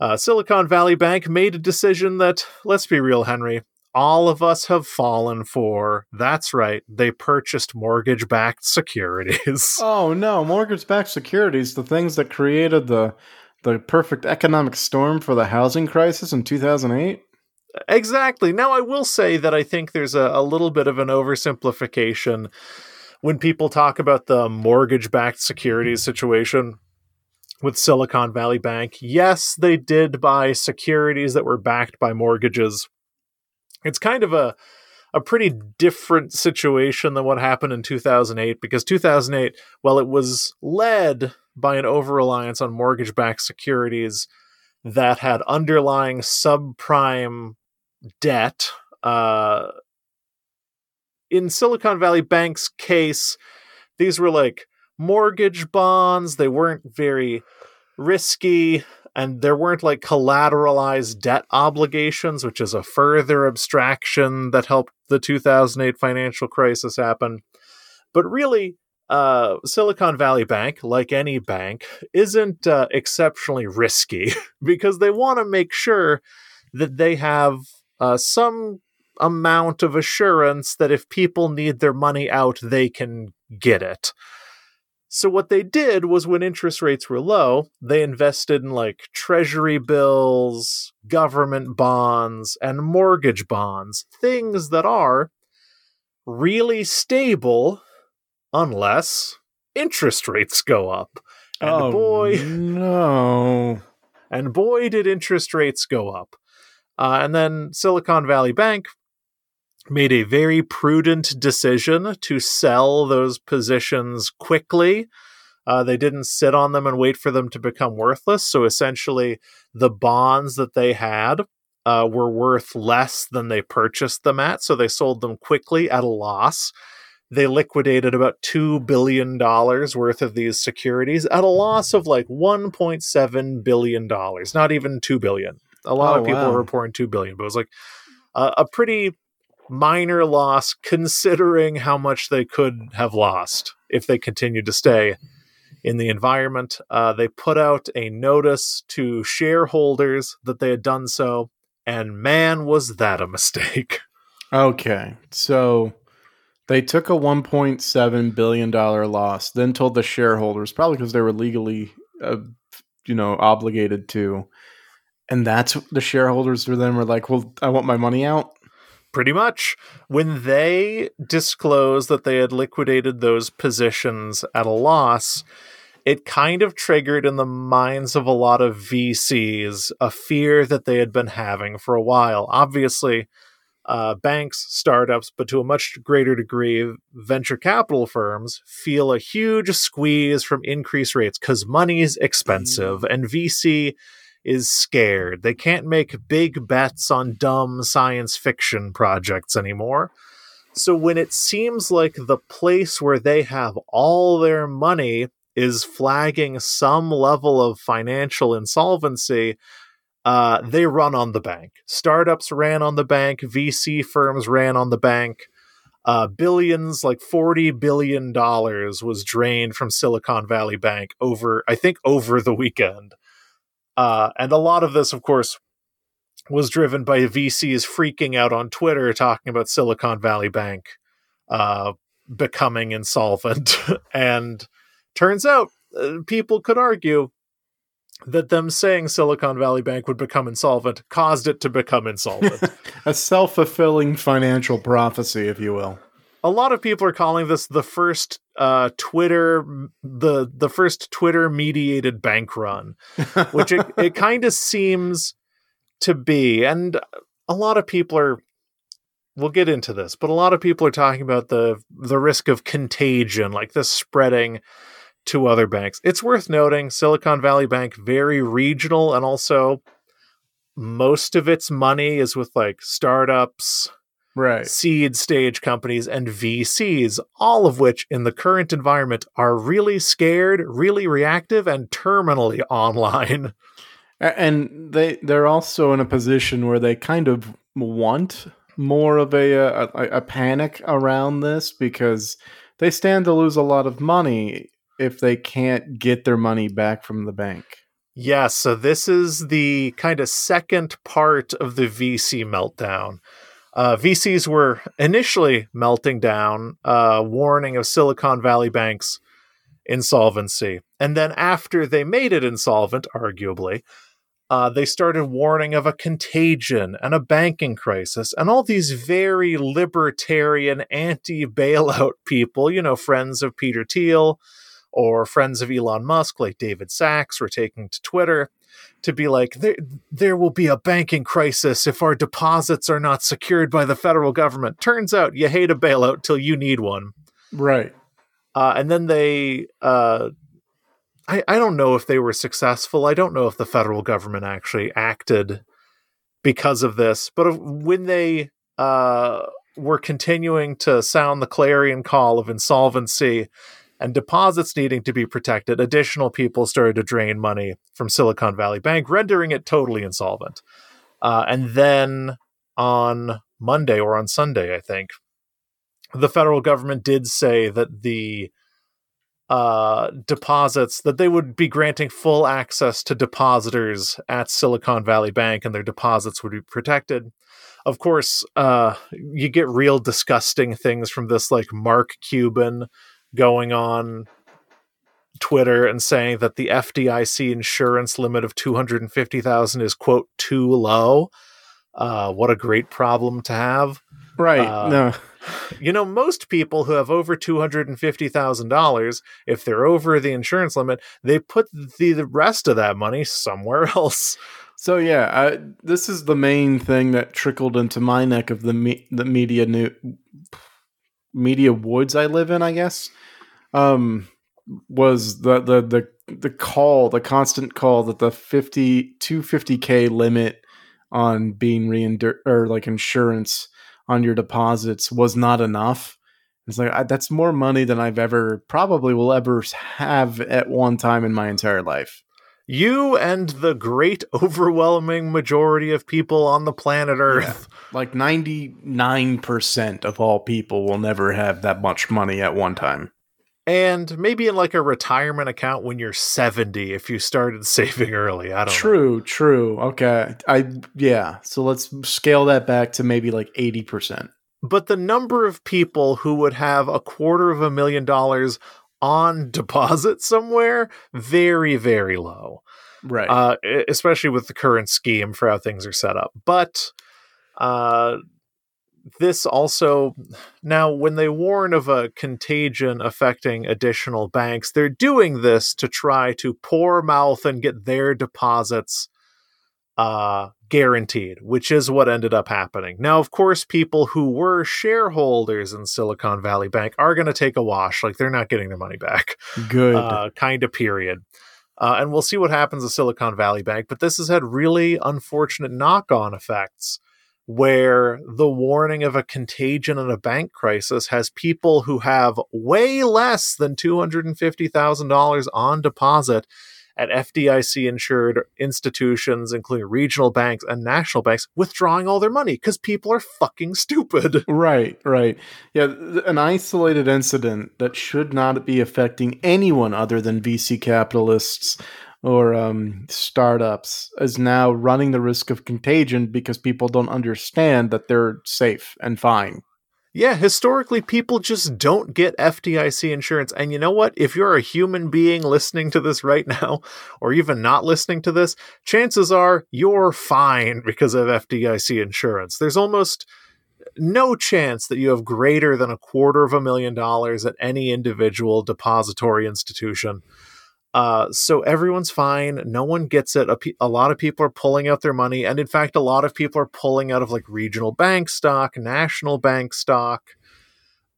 uh, Silicon Valley Bank made a decision that, let's be real, Henry, all of us have fallen for. That's right, they purchased mortgage backed securities. Oh no, mortgage-backed securities, the things that created the the perfect economic storm for the housing crisis in 2008. Exactly. Now, I will say that I think there's a, a little bit of an oversimplification when people talk about the mortgage backed securities situation with Silicon Valley Bank. Yes, they did buy securities that were backed by mortgages. It's kind of a a pretty different situation than what happened in 2008 because 2008 well it was led by an over reliance on mortgage backed securities that had underlying subprime debt. Uh, in Silicon Valley Bank's case, these were like mortgage bonds. They weren't very risky, and there weren't like collateralized debt obligations, which is a further abstraction that helped the 2008 financial crisis happen. But really, uh, Silicon Valley Bank, like any bank, isn't uh, exceptionally risky because they want to make sure that they have uh, some amount of assurance that if people need their money out, they can get it. So, what they did was when interest rates were low, they invested in like treasury bills, government bonds, and mortgage bonds, things that are really stable unless interest rates go up. And oh boy, no. and boy, did interest rates go up. Uh, and then Silicon Valley Bank made a very prudent decision to sell those positions quickly. Uh, they didn't sit on them and wait for them to become worthless. So essentially, the bonds that they had uh, were worth less than they purchased them at. So they sold them quickly at a loss. They liquidated about $2 billion worth of these securities at a loss of like $1.7 billion, not even 2 billion. A lot Oh, of people wow. were reporting 2 billion, but it was like a, a pretty minor loss considering how much they could have lost if they continued to stay in the environment. Uh, they put out a notice to shareholders that they had done so, and man, was that a mistake. Okay, so they took a 1.7 billion dollar loss, then told the shareholders, probably because they were legally, uh, you know, obligated to, and that's the shareholders were then were like, "Well, I want my money out." Pretty much. When they disclosed that they had liquidated those positions at a loss, it kind of triggered in the minds of a lot of VCs a fear that they had been having for a while. Obviously, uh, banks, startups, but to a much greater degree, venture capital firms feel a huge squeeze from increased rates because money is expensive mm. and VC is scared. They can't make big bets on dumb science fiction projects anymore. So when it seems like the place where they have all their money is flagging some level of financial insolvency, uh, they run on the bank. Startups ran on the bank, VC firms ran on the bank. Uh, billions, like $40 billion, was drained from Silicon Valley Bank over, I think, over the weekend. Uh, and a lot of this, of course, was driven by VCs freaking out on Twitter talking about Silicon Valley Bank uh, becoming insolvent. and turns out uh, people could argue that them saying Silicon Valley Bank would become insolvent caused it to become insolvent. A self fulfilling financial prophecy, if you will. A lot of people are calling this the first uh, Twitter, the the first Twitter mediated bank run, which it, it kind of seems to be. And a lot of people are. We'll get into this, but a lot of people are talking about the the risk of contagion, like this spreading to other banks. It's worth noting Silicon Valley Bank very regional and also most of its money is with like startups, right, seed stage companies and VCs, all of which in the current environment are really scared, really reactive and terminally online. And they they're also in a position where they kind of want more of a, a, a panic around this because they stand to lose a lot of money if they can't get their money back from the bank. Yes, yeah, so this is the kind of second part of the VC meltdown. Uh, VCs were initially melting down, uh, warning of Silicon Valley Bank's insolvency. And then after they made it insolvent, arguably, uh, they started warning of a contagion and a banking crisis and all these very libertarian anti bailout people, you know, friends of Peter Thiel, or friends of Elon Musk like David Sacks, were taking to Twitter to be like there there will be a banking crisis if our deposits are not secured by the federal government. Turns out you hate a bailout till you need one. Right. Uh, and then they uh, I, I don't know if they were successful. I don't know if the federal government actually acted because of this, but when they uh, were continuing to sound the clarion call of insolvency and deposits needing to be protected, additional people started to drain money from Silicon Valley Bank, rendering it totally insolvent. Uh, and then on Monday or on Sunday, I think, the federal government did say that the uh, deposits that they would be granting full access to depositors at Silicon Valley Bank and their deposits would be protected. Of course, uh, you get real disgusting things from this, like Mark Cuban going on Twitter and saying that the FDIC insurance limit of 250,000 is quote too low. Uh, what a great problem to have. Right. Uh, no. You know, most people who have over $250,000, if they're over the insurance limit, they put the, the rest of that money somewhere else. So yeah, I, this is the main thing that trickled into my neck of the me, the media new media woods I live in, I guess um, was the the the the call, the constant call that the 50 250k limit on being reindur or like insurance on your deposits was not enough. It's like I, that's more money than I've ever probably will ever have at one time in my entire life. You and the great overwhelming majority of people on the planet Earth. Yeah. Like 99% of all people will never have that much money at one time and maybe in like a retirement account when you're 70 if you started saving early i don't know. true know. true okay i yeah so let's scale that back to maybe like 80% but the number of people who would have a quarter of a million dollars on deposit somewhere very very low. Right. Uh, especially with the current scheme for how things are set up. But uh this also now when they warn of a contagion affecting additional banks they're doing this to try to pour mouth and get their deposits uh guaranteed which is what ended up happening. Now of course people who were shareholders in silicon valley bank are going to take a wash like they're not getting their money back. Good. uh, kind of period. Uh, and we'll see what happens to silicon valley bank but this has had really unfortunate knock-on effects where the warning of a contagion and a bank crisis has people who have way less than $250,000 on deposit at FDIC insured institutions, including regional banks and national banks, withdrawing all their money because people are fucking stupid. Right, right. Yeah, an isolated incident that should not be affecting anyone other than VC capitalists or um, startups is now running the risk of contagion because people don't understand that they're safe and fine. Yeah, historically, people just don't get FDIC insurance. And you know what? If you're a human being listening to this right now, or even not listening to this, chances are you're fine because of FDIC insurance. There's almost no chance that you have greater than a quarter of a million dollars at any individual depository institution. Uh, so everyone's fine. No one gets it. A, pe- a lot of people are pulling out their money. And in fact, a lot of people are pulling out of like regional bank stock, national bank stock.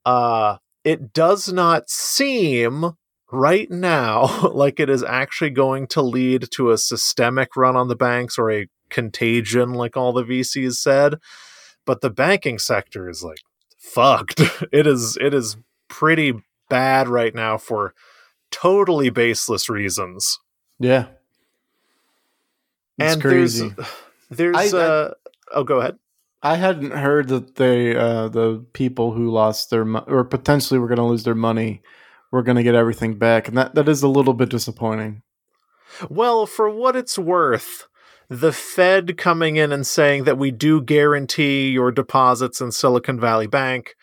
Uh, it does not seem right now like it is actually going to lead to a systemic run on the banks or a contagion, like all the VCs said. But the banking sector is like fucked. It is, it is pretty bad right now for totally baseless reasons. Yeah. It's and crazy. there's there's I- I- uh oh go ahead. I hadn't heard that they, uh, the people who lost their mo- or potentially were going to lose their money, were going to get everything back, and that, that is a little bit disappointing. Well, for what it's worth, the Fed coming in and saying that we do guarantee your deposits in Silicon Valley Bank,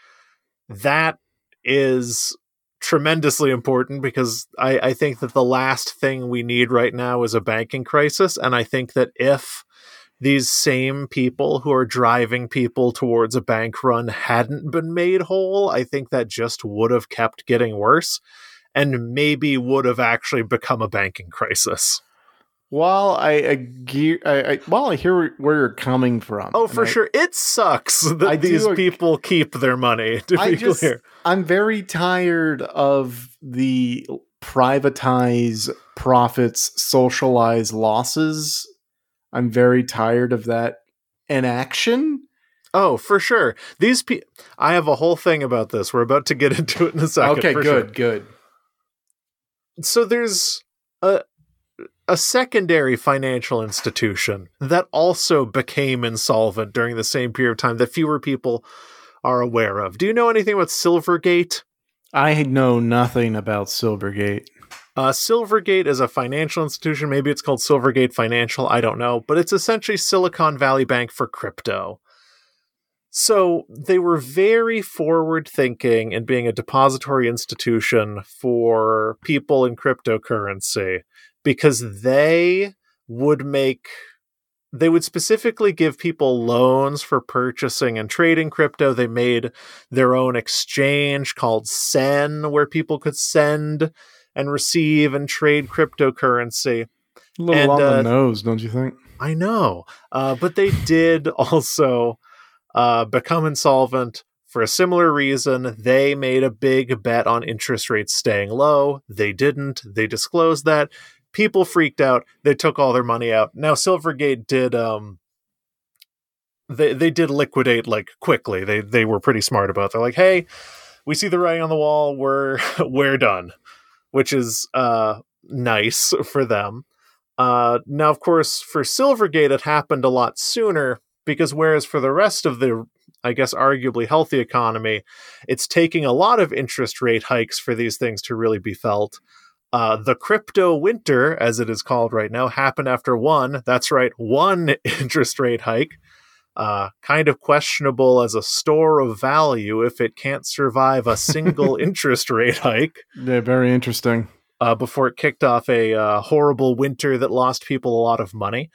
that is tremendously important because I, I think that the last thing we need right now is a banking crisis. And I think that if these same people who are driving people towards a bank run hadn't been made whole, I think that just would have kept getting worse and maybe would have actually become a banking crisis. While I, I, I while I hear where you're coming from, Oh, for I- sure. It sucks that I these people keep their money, to I be just- clear. I'm very tired of the privatize profits, socialize losses. I'm very tired of that inaction. Oh, for sure. These people. I have a whole thing about this. We're about to get into it in a second. okay, good, sure. good. So there's a a secondary financial institution that also became insolvent during the same period of time that fewer people are aware of. Do you know anything about Silvergate? I know nothing about Silvergate. Uh, Silvergate is a financial institution. Maybe it's called Silvergate Financial. I don't know. But it's essentially Silicon Valley Bank for crypto. So they were very forward thinking in being a depository institution for people in cryptocurrency because they would make. They would specifically give people loans for purchasing and trading crypto. They made their own exchange called Sen, where people could send and receive and trade cryptocurrency. A little And, on uh, the nose, don't you think? I know. Uh, but they did also uh, become insolvent for a similar reason. They made a big bet on interest rates staying low. They didn't. They disclosed that. People freaked out. They took all their money out. Now Silvergate did um they they did liquidate like quickly. They they were pretty smart about. It. They're like, "Hey, we see the writing on the wall. We're we're done." Which is uh nice for them. Uh, now, of course, for Silvergate, it happened a lot sooner because whereas for the rest of the, I guess, arguably healthy economy, it's taking a lot of interest rate hikes for these things to really be felt. Uh, the crypto winter, as it is called right now, happened after one, that's right, one interest rate hike. Uh, kind of questionable as a store of value if it can't survive a single interest rate hike Yeah, very interesting. uh, before it kicked off a uh, horrible winter that lost people a lot of money.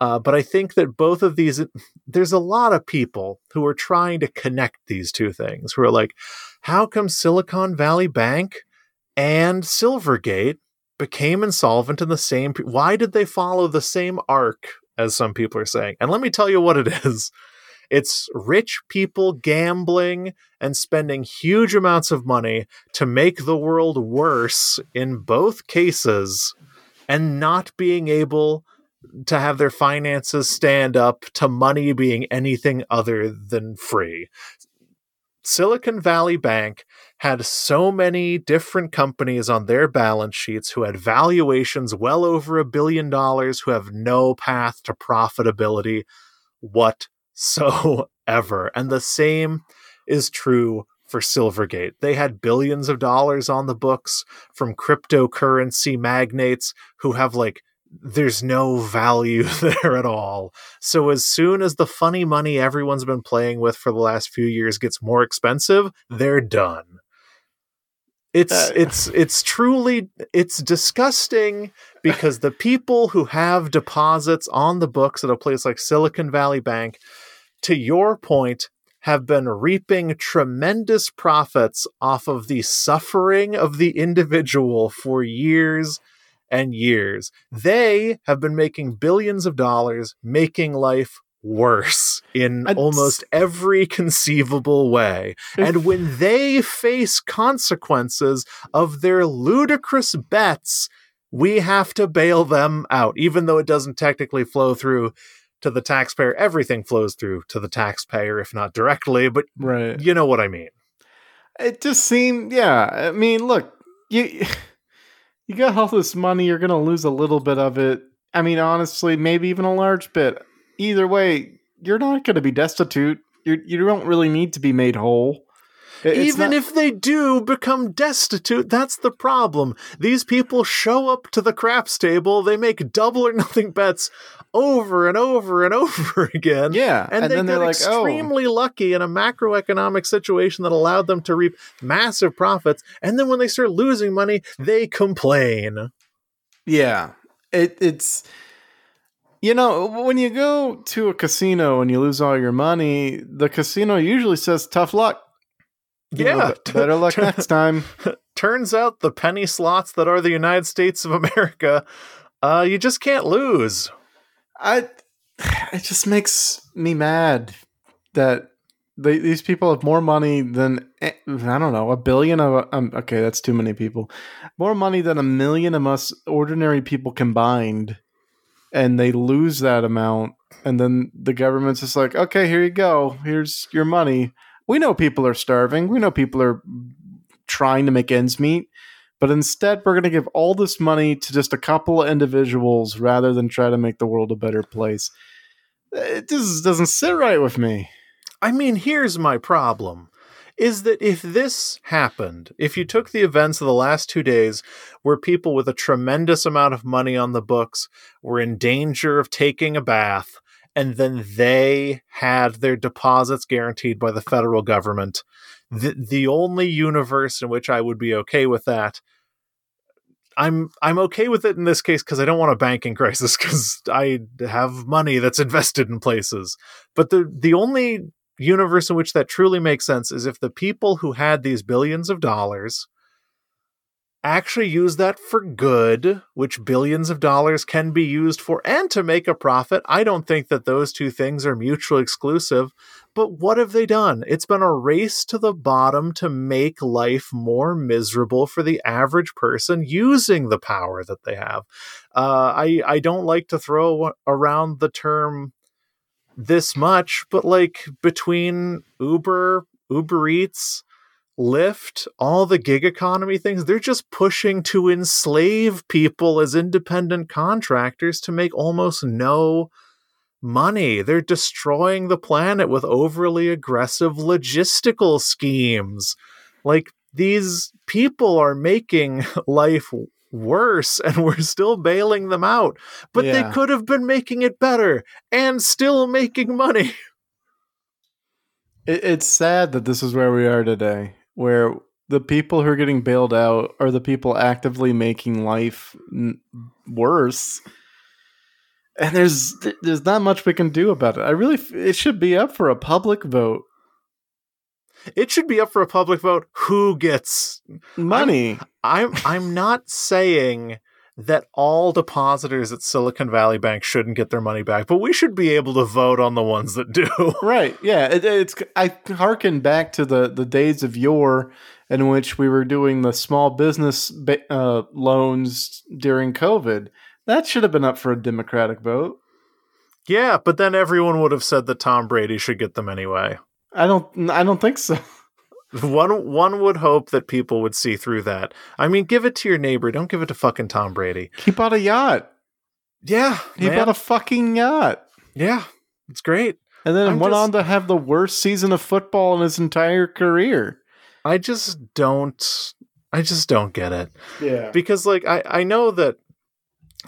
Uh, but I think that both of these, there's a lot of people who are trying to connect these two things who are like, how come Silicon Valley Bank and Silvergate became insolvent in the same, why did they follow the same arc as some people are saying? And let me tell you what it is. It's rich people gambling and spending huge amounts of money to make the world worse in both cases and not being able to have their finances stand up to money being anything other than free. Silicon Valley Bank had so many different companies on their balance sheets who had valuations well over a billion dollars who have no path to profitability whatsoever. And the same is true for Silvergate. They had billions of dollars on the books from cryptocurrency magnates who have like there's no value there at all. So as soon as the funny money everyone's been playing with for the last few years gets more expensive, they're done. It's uh, it's it's truly it's disgusting because the people who have deposits on the books at a place like Silicon Valley Bank to your point have been reaping tremendous profits off of the suffering of the individual for years and years. They have been making billions of dollars, making life worse in I'd almost every conceivable way. and when they face consequences of their ludicrous bets, we have to bail them out, even though it doesn't technically flow through to the taxpayer. Everything flows through to the taxpayer, if not directly, but right. you know what I mean. It just seemed, yeah. I mean, look, you you got all this money, you're going to lose a little bit of it. I mean, honestly, maybe even a large bit. Either way, you're not going to be destitute. You're, you don't really need to be made whole. It's Even not- if they do become destitute, that's the problem. These people show up to the craps table, they make double or nothing bets over and over and over again. Yeah. And, and they then they're like, oh. extremely oh. lucky in a macroeconomic situation that allowed them to reap massive profits. And then when they start losing money, they complain. Yeah. It, it's you know, when you go to a casino and you lose all your money, the casino usually says tough luck. You yeah, know, better luck next time. Turns out the penny slots that are the United States of America, uh, you just can't lose. I, it just makes me mad that they, these people have more money than eh, I don't know a billion of um, okay that's too many people, more money than a million of us ordinary people combined, and they lose that amount, and then the government's just like okay here you go here's your money we know people are starving. We know people are trying to make ends meet. But instead, we're going to give all this money to just a couple of individuals rather than try to make the world a better place. It just doesn't sit right with me. I mean, here's my problem is that if this happened, if you took the events of the last two days where people with a tremendous amount of money on the books were in danger of taking a bath, and then they had their deposits guaranteed by the federal government. The the only universe in which I would be okay with that. I'm I'm okay with it in this case because I don't want a banking crisis because I have money that's invested in places. But the the only universe in which that truly makes sense is if the people who had these billions of dollars actually use that for good, which billions of dollars can be used for, and to make a profit. I don't think that those two things are mutually exclusive. But what have they done? It's been a race to the bottom to make life more miserable for the average person using the power that they have. Uh, I I don't like to throw around the term this much, but like between Uber, Uber Eats, Lyft, all the gig economy things, they're just pushing to enslave people as independent contractors to make almost no money. They're destroying the planet with overly aggressive logistical schemes. Like these people are making life worse and we're still bailing them out. But yeah. they could have been making it better and still making money. it's sad that this is where we are today where the people who are getting bailed out are the people actively making life n- worse. and there's there's not much we can do about it. I really it should be up for a public vote. It should be up for a public vote. Who gets money? I'm I'm, I'm not saying that all depositors at Silicon Valley Bank shouldn't get their money back, but we should be able to vote on the ones that do. right? Yeah. It, it's I harken back to the the days of yore in which we were doing the small business uh, loans during COVID. That should have been up for a Democratic vote. Yeah, but then everyone would have said that Tom Brady should get them anyway. I don't. I don't think so. One one would hope that people would see through that. I mean, give it to your neighbor. Don't give it to fucking Tom Brady. He bought a yacht. Yeah, he man. bought a fucking yacht. Yeah, it's great. And then I'm went just, on to have the worst season of football in his entire career. I just don't. I just don't get it. Yeah, because like I I know that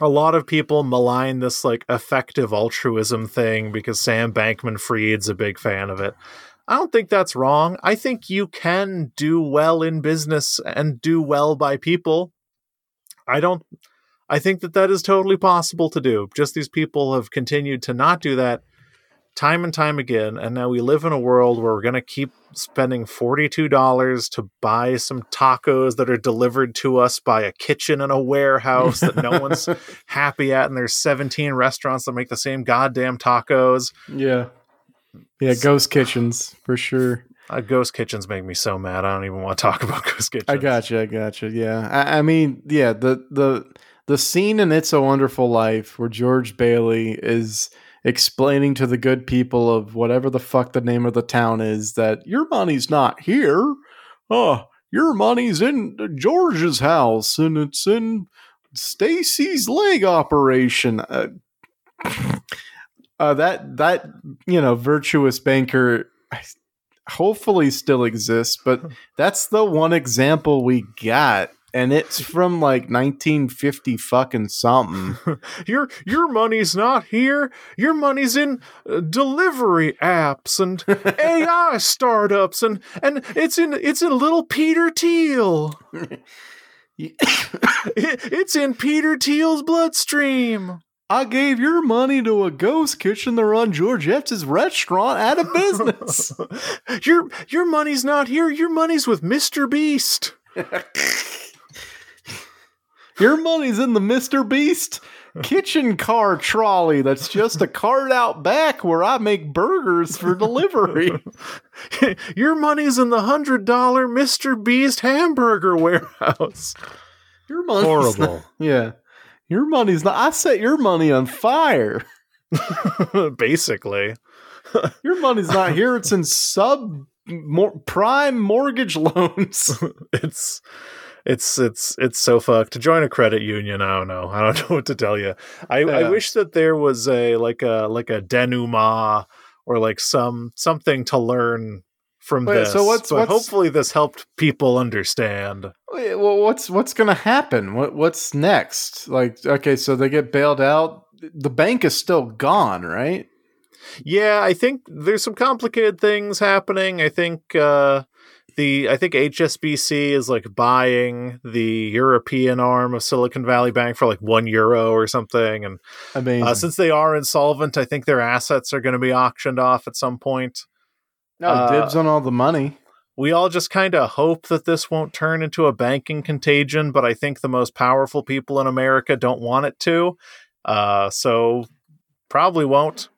a lot of people malign this like effective altruism thing because Sam Bankman Fried's a big fan of it. I don't think that's wrong. I think you can do well in business and do well by people. I don't I think that that is totally possible to do. Just these people have continued to not do that time and time again and now we live in a world where we're going to keep spending $42 to buy some tacos that are delivered to us by a kitchen in a warehouse that no one's happy at and there's 17 restaurants that make the same goddamn tacos. Yeah. Yeah, ghost kitchens for sure. Uh, ghost kitchens make me so mad. I don't even want to talk about ghost kitchens. I gotcha. I gotcha. Yeah. I, I, mean, yeah. The the the scene in It's a Wonderful Life where George Bailey is explaining to the good people of whatever the fuck the name of the town is that your money's not here. Oh, your money's in George's house and it's in Stacy's leg operation. Uh, uh, that that you know virtuous banker hopefully still exists, but that's the one example we got and it's from like 1950 fucking something. your your money's not here. Your money's in uh, delivery apps and AI startups and and it's in it's in little Peter Thiel. it, it's in Peter Thiel's bloodstream. I gave your money to a ghost kitchen to run Georgette's restaurant out of business. your your money's not here. Your money's with Mr. Beast. your money's in the Mr. Beast kitchen car trolley that's just a cart out back where I make burgers for delivery. your money's in the hundred dollar Mr. Beast hamburger warehouse. Your money's horrible. Not, yeah. Your money's not. I set your money on fire. Basically, your money's not here. It's in sub more prime mortgage loans. it's it's it's it's so fucked. To join a credit union, I don't know. I don't know what to tell you. I, yeah. I wish that there was a like a like a denouement or like some something to learn from Wait, this. So what's, what's, hopefully this helped people understand. Well, what's what's going to happen? What what's next? Like, okay, so they get bailed out. The bank is still gone, right? Yeah, I think there's some complicated things happening. I think uh, the I think HSBC is like buying the European arm of Silicon Valley Bank for like one euro or something, and I mean uh, since they are insolvent, I think their assets are going to be auctioned off at some point. No, uh, dibs on all the money. We all just kind of hope that this won't turn into a banking contagion, but I think the most powerful people in America don't want it to. Uh, so probably won't.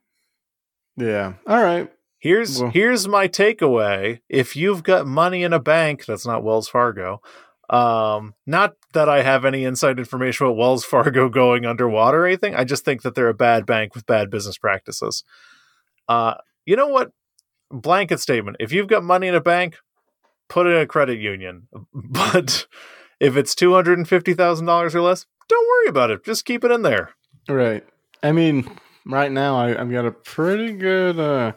Yeah. All right. Here's well. here's my takeaway. If you've got money in a bank, that's not Wells Fargo. Um, not that I have any inside information about Wells Fargo going underwater or anything. I just think that they're a bad bank with bad business practices. Uh, you know what? blanket statement if you've got money in a bank, put it in a credit union. But if it's $250,000 or less, don't worry about it. Just keep it in there. Right. I mean, right now I, have got a pretty good. Uh,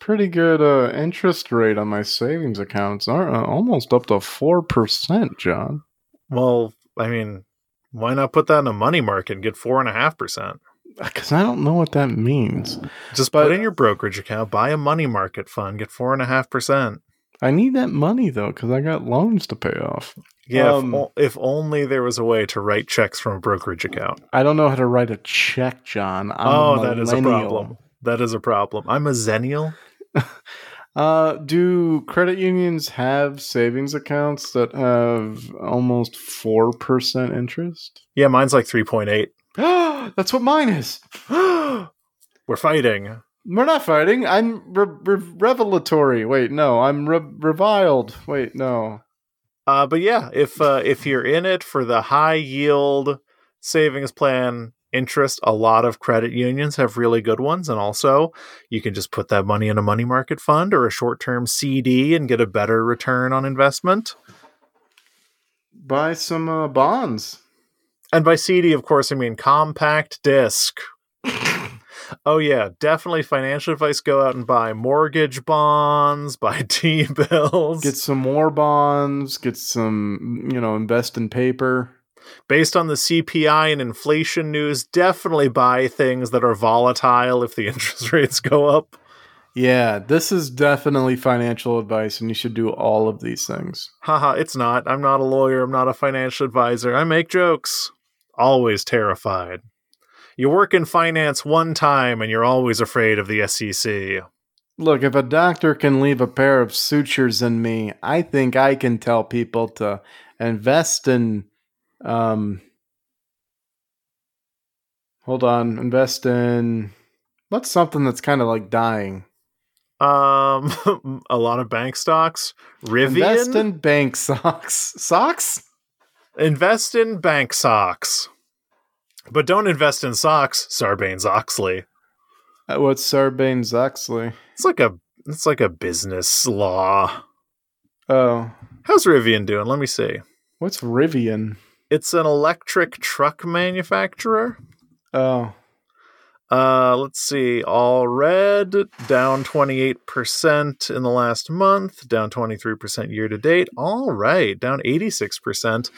pretty good uh, interest rate on my savings accounts are uh, almost up to 4% john well i mean why not put that in a money market and get 4.5% because I don't know what that means. Just but, put in your brokerage account, buy a money market fund, get four and a half percent. I need that money though because I got loans to pay off. Yeah, Um, if, if only there was a way to write checks from a brokerage account. I don't know how to write a check, John. I'm oh, that is a problem. That is a problem. I'm a zennial. Uh, do credit unions have savings accounts that have almost four percent interest? Yeah, mine's like 3.8. That's what mine is. We're fighting. We're not fighting. I'm re- re- revelatory. Wait, no. I'm re- reviled. Wait, no. Uh, but yeah, if uh, if you're in it for the high yield savings plan interest, a lot of credit unions have really good ones, and also you can just put that money in a money market fund or a short term CD and get a better return on investment. Buy some uh, bonds. And by CD, of course, I mean compact disc. oh yeah, definitely financial advice. Go out and buy mortgage bonds, buy T bills. Get some more bonds. Get some, you know, invest in paper. based on the CPI and inflation news, definitely buy things that are volatile if the interest rates go up. Yeah, this is definitely financial advice, and you should do all of these things. Haha, it's not. I'm not a lawyer. I'm not a financial advisor. I make jokes. Always terrified. You work in finance one time and you're always afraid of the SEC. Look, if a doctor can leave a pair of sutures in me, I think I can tell people to invest in um Hold on, invest in what's something that's kind of like dying? Um, a lot of bank stocks. Rivian. Invest in bank socks. Socks? Invest in bank socks. But don't invest in socks, Sarbanes Oxley. Uh, What's Sarbanes Oxley? It's like a it's like a business law. Oh, How's Rivian doing? Let me see. what's Rivian? It's an electric truck manufacturer. Oh, Uh, let's see. All red, down 28% in the last month, down 23% year to date. All right, down 86%.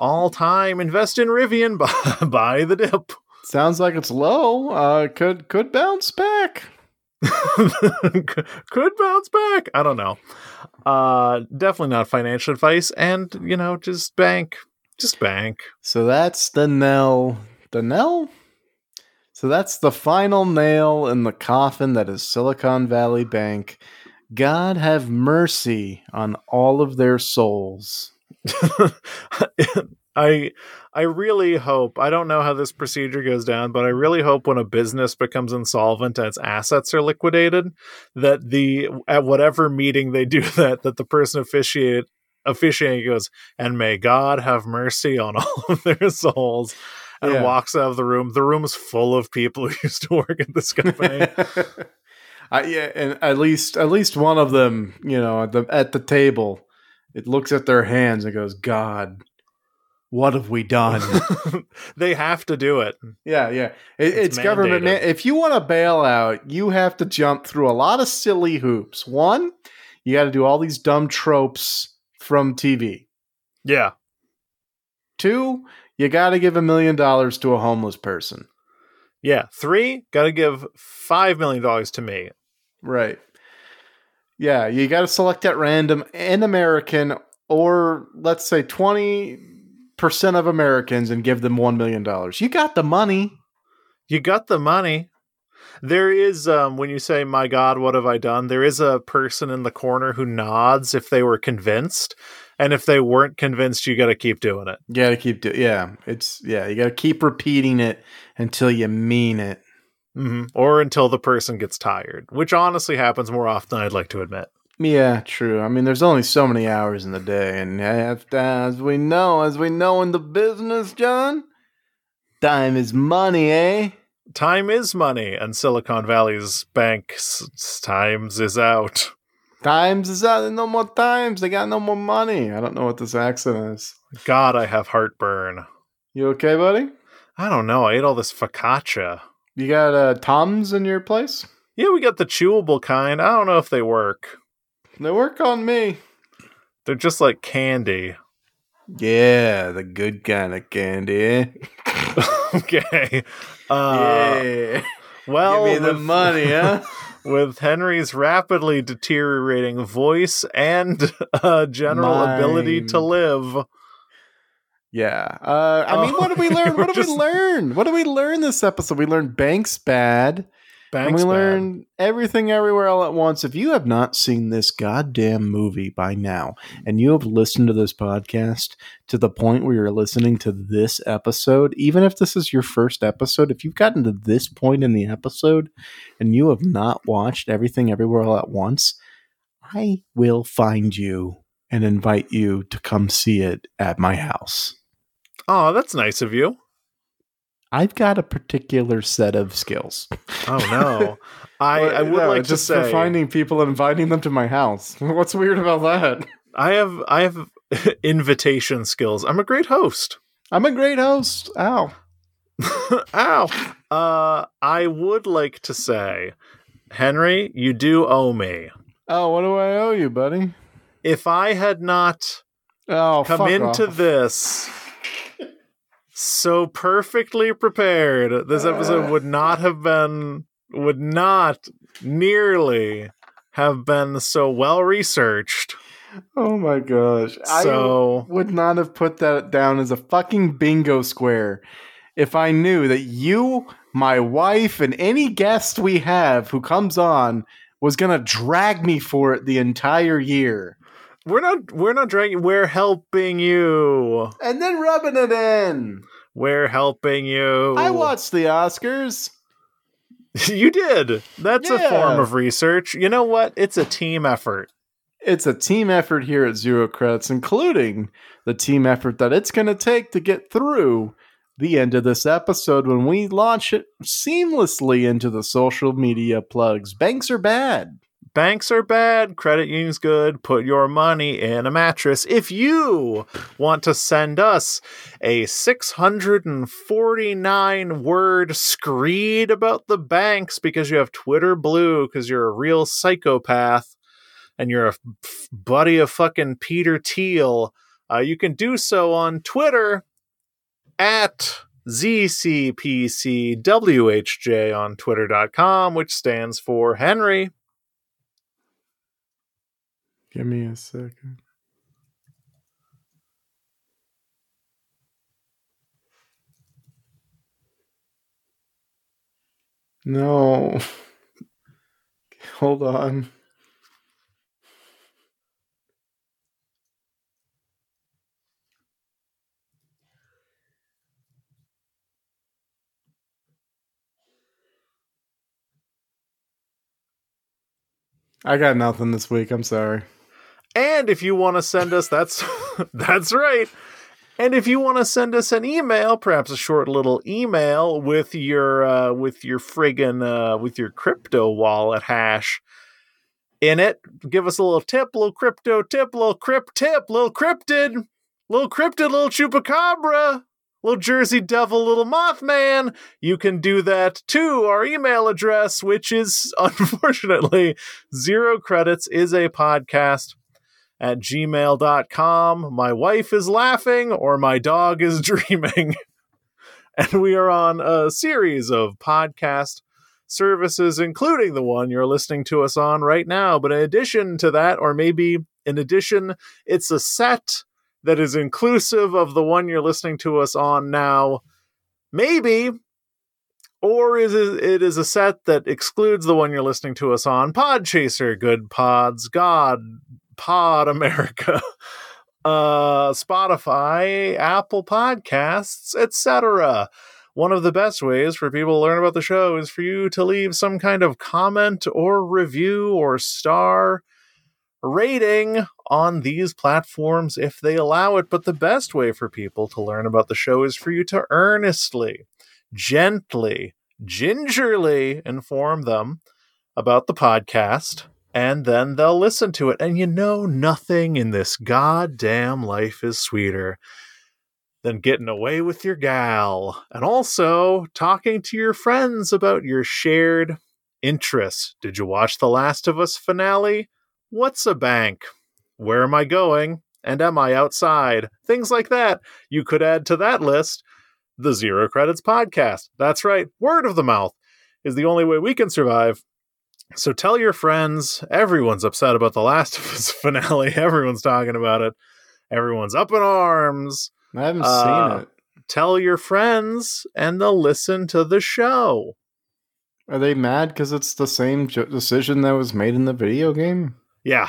All time. Invest in Rivian. Buy, buy the dip. sounds like it's low. Uh, could could bounce back. Could bounce back. I don't know. Uh, definitely not financial advice. And, you know, just bank. Just bank. So that's the nail. The nail? So that's the final nail in the coffin that is Silicon Valley Bank. God have mercy on all of their souls. I I really hope I don't know how this procedure goes down, but I really hope when a business becomes insolvent and its assets are liquidated, that the at whatever meeting they do that, that the person officiate officiating goes, and may God have mercy on all of their souls. And Yeah. walks out of the room. The room is full of people who used to work at this company. I, yeah, and at least at least one of them, you know, at the at the table, it looks at their hands and goes, "God, what have we done?" they have to do it. Yeah, yeah. It, It's it's government. Man- if you want to bail out, you have to jump through a lot of silly hoops. One, you got to do all these dumb tropes from TV. Yeah. Two, you got to give a million dollars to a homeless person. Yeah. Three, got to give $5 million to me. Right. Yeah, you got to select at random an American or let's say 20% of Americans and give them $1 million. You got the money. You got the money. There is, um, when you say, my God, what have I done? There is a person in the corner who nods if they were convinced. And if they weren't convinced, you got to keep doing it. You got to keep doing Yeah, it's yeah, you got to keep repeating it until you mean it. Hmm Or until the person gets tired, which honestly happens more often than I'd like to admit. Yeah, true. I mean, there's only so many hours in the day, and as, as we know, as we know in the business, John, time is money, eh? Time is money, and Silicon Valley's bank s- s- times is out. Times is out. There's no more times. They got no more money. I don't know what this accent is. God, I have heartburn. You okay, buddy? I don't know. I ate all this focaccia. You got uh, Tums in your place? Yeah, we got the chewable kind. I don't know if they work. They work on me. They're just like candy. Yeah, the good kind of candy. Okay. Uh, yeah. Well, Give me the with- money, huh? with Henry's rapidly deteriorating voice and uh, general ability to live, Yeah. Uh, I mean, what did we Oh, learn? What did just- we learn? What did we learn this episode? We learned Banks bad. and we bad. learned everything everywhere all at once. If you have not seen this goddamn movie by now, and you have listened to this podcast to the point where you're listening to this episode, even if this is your first episode, if you've gotten to this point in the episode and you have not watched everything everywhere all at once, I will find you and invite you to come see it at my house. Oh, that's nice of you. I've got a particular set of skills. Oh no. I, I would No, like just to say for finding people and inviting them to my house. What's weird about that? I have I have invitation skills. I'm a great host. I'm a great host. Ow. Ow. Uh I would like to say, Henry, you do owe me. Oh, what do I owe you, buddy? If I had not Oh, come into off. this so perfectly prepared, this episode would not have been would not nearly have been so well researched. Oh my gosh. So I would not have put that down as a fucking bingo square if I knew that you, my wife, and any guest we have who comes on was going to drag me for it the entire year. We're not we're not dragging we're helping you. And then rubbing it in. We're helping you. I watched the Oscars. you did. That's a form of research. You know what? It's a team effort. It's a team effort here at Zero Credits, including the team effort that it's going to take to get through the end of this episode when we launch it seamlessly into the social media plugs. Banks are bad. Banks are bad, credit unions good. Put your money in a mattress. If you want to send us a 649 word screed about the banks because you have Twitter blue because you're a real psychopath and you're a f- buddy of fucking Peter Thiel, uh, you can do so on Twitter at ZCPCWHJ on Twitter.com, which stands for Henry. Give me a second. No. Hold on. I got nothing this week. I'm sorry. And if you want to send us, that's that's right. And if you want to send us an email, perhaps a short little email with your uh, with your friggin' uh, with your crypto wallet hash in it, give us a little tip, little crypto tip, little crypt tip, little cryptid, little cryptid, little chupacabra, little Jersey Devil, little Mothman. You can do that to our email address, which is unfortunately zero credits is a podcast at gmail.com. My wife is laughing or my dog is dreaming. and we are on a series of podcast services, including the one you're listening to us on right now. But in addition to that, or maybe in addition, it's a set that is inclusive of the one you're listening to us on now. Maybe. Or is it, is a set that excludes the one you're listening to us on? Podchaser, Good Pods, God, Pod America, uh, Spotify, Apple Podcasts, etc. One of the best ways for people to learn about the show is for you to leave some kind of comment or review or star rating on these platforms if they allow it. But the best way for people to learn about the show is for you to earnestly, gently, gingerly inform them about the podcast and then they'll listen to it. And you know, nothing in this goddamn life is sweeter than getting away with your gal and also talking to your friends about your shared interests. Did you watch the Last of Us finale? What's a bank? Where am I going? And am I outside? Things like that. You could add to that list the Zero Credits podcast. That's right. Word of the mouth is the only way we can survive. So tell your friends. Everyone's upset about the Last of Us finale. Everyone's talking about it. Everyone's up in arms. I haven't Uh, seen it. Tell your friends, and they'll listen to the show. Are they mad because it's the same jo- decision that was made in the video game? Yeah,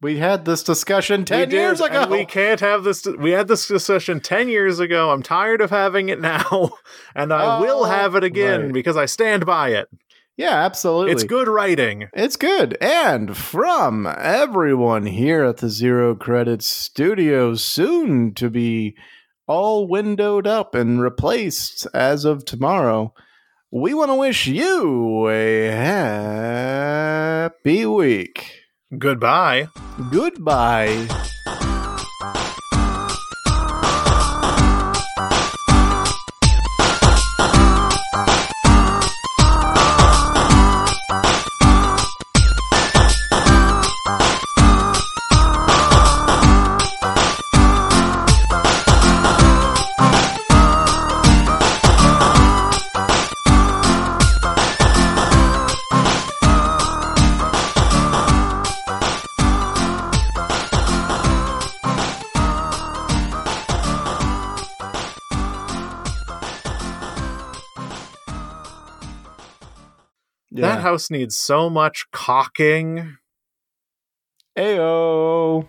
We had this discussion we ten did, years ago. we can't have this. We had this discussion ten years ago. I'm tired of having it now, and I will Oh, have it again right. because I stand by it. Yeah, absolutely. It's good writing. It's good. And from everyone here at the Zero Credits Studio, soon to be all windowed up and replaced as of tomorrow, we want to wish you a happy week. Goodbye. Goodbye. House needs so much caulking. Ayo.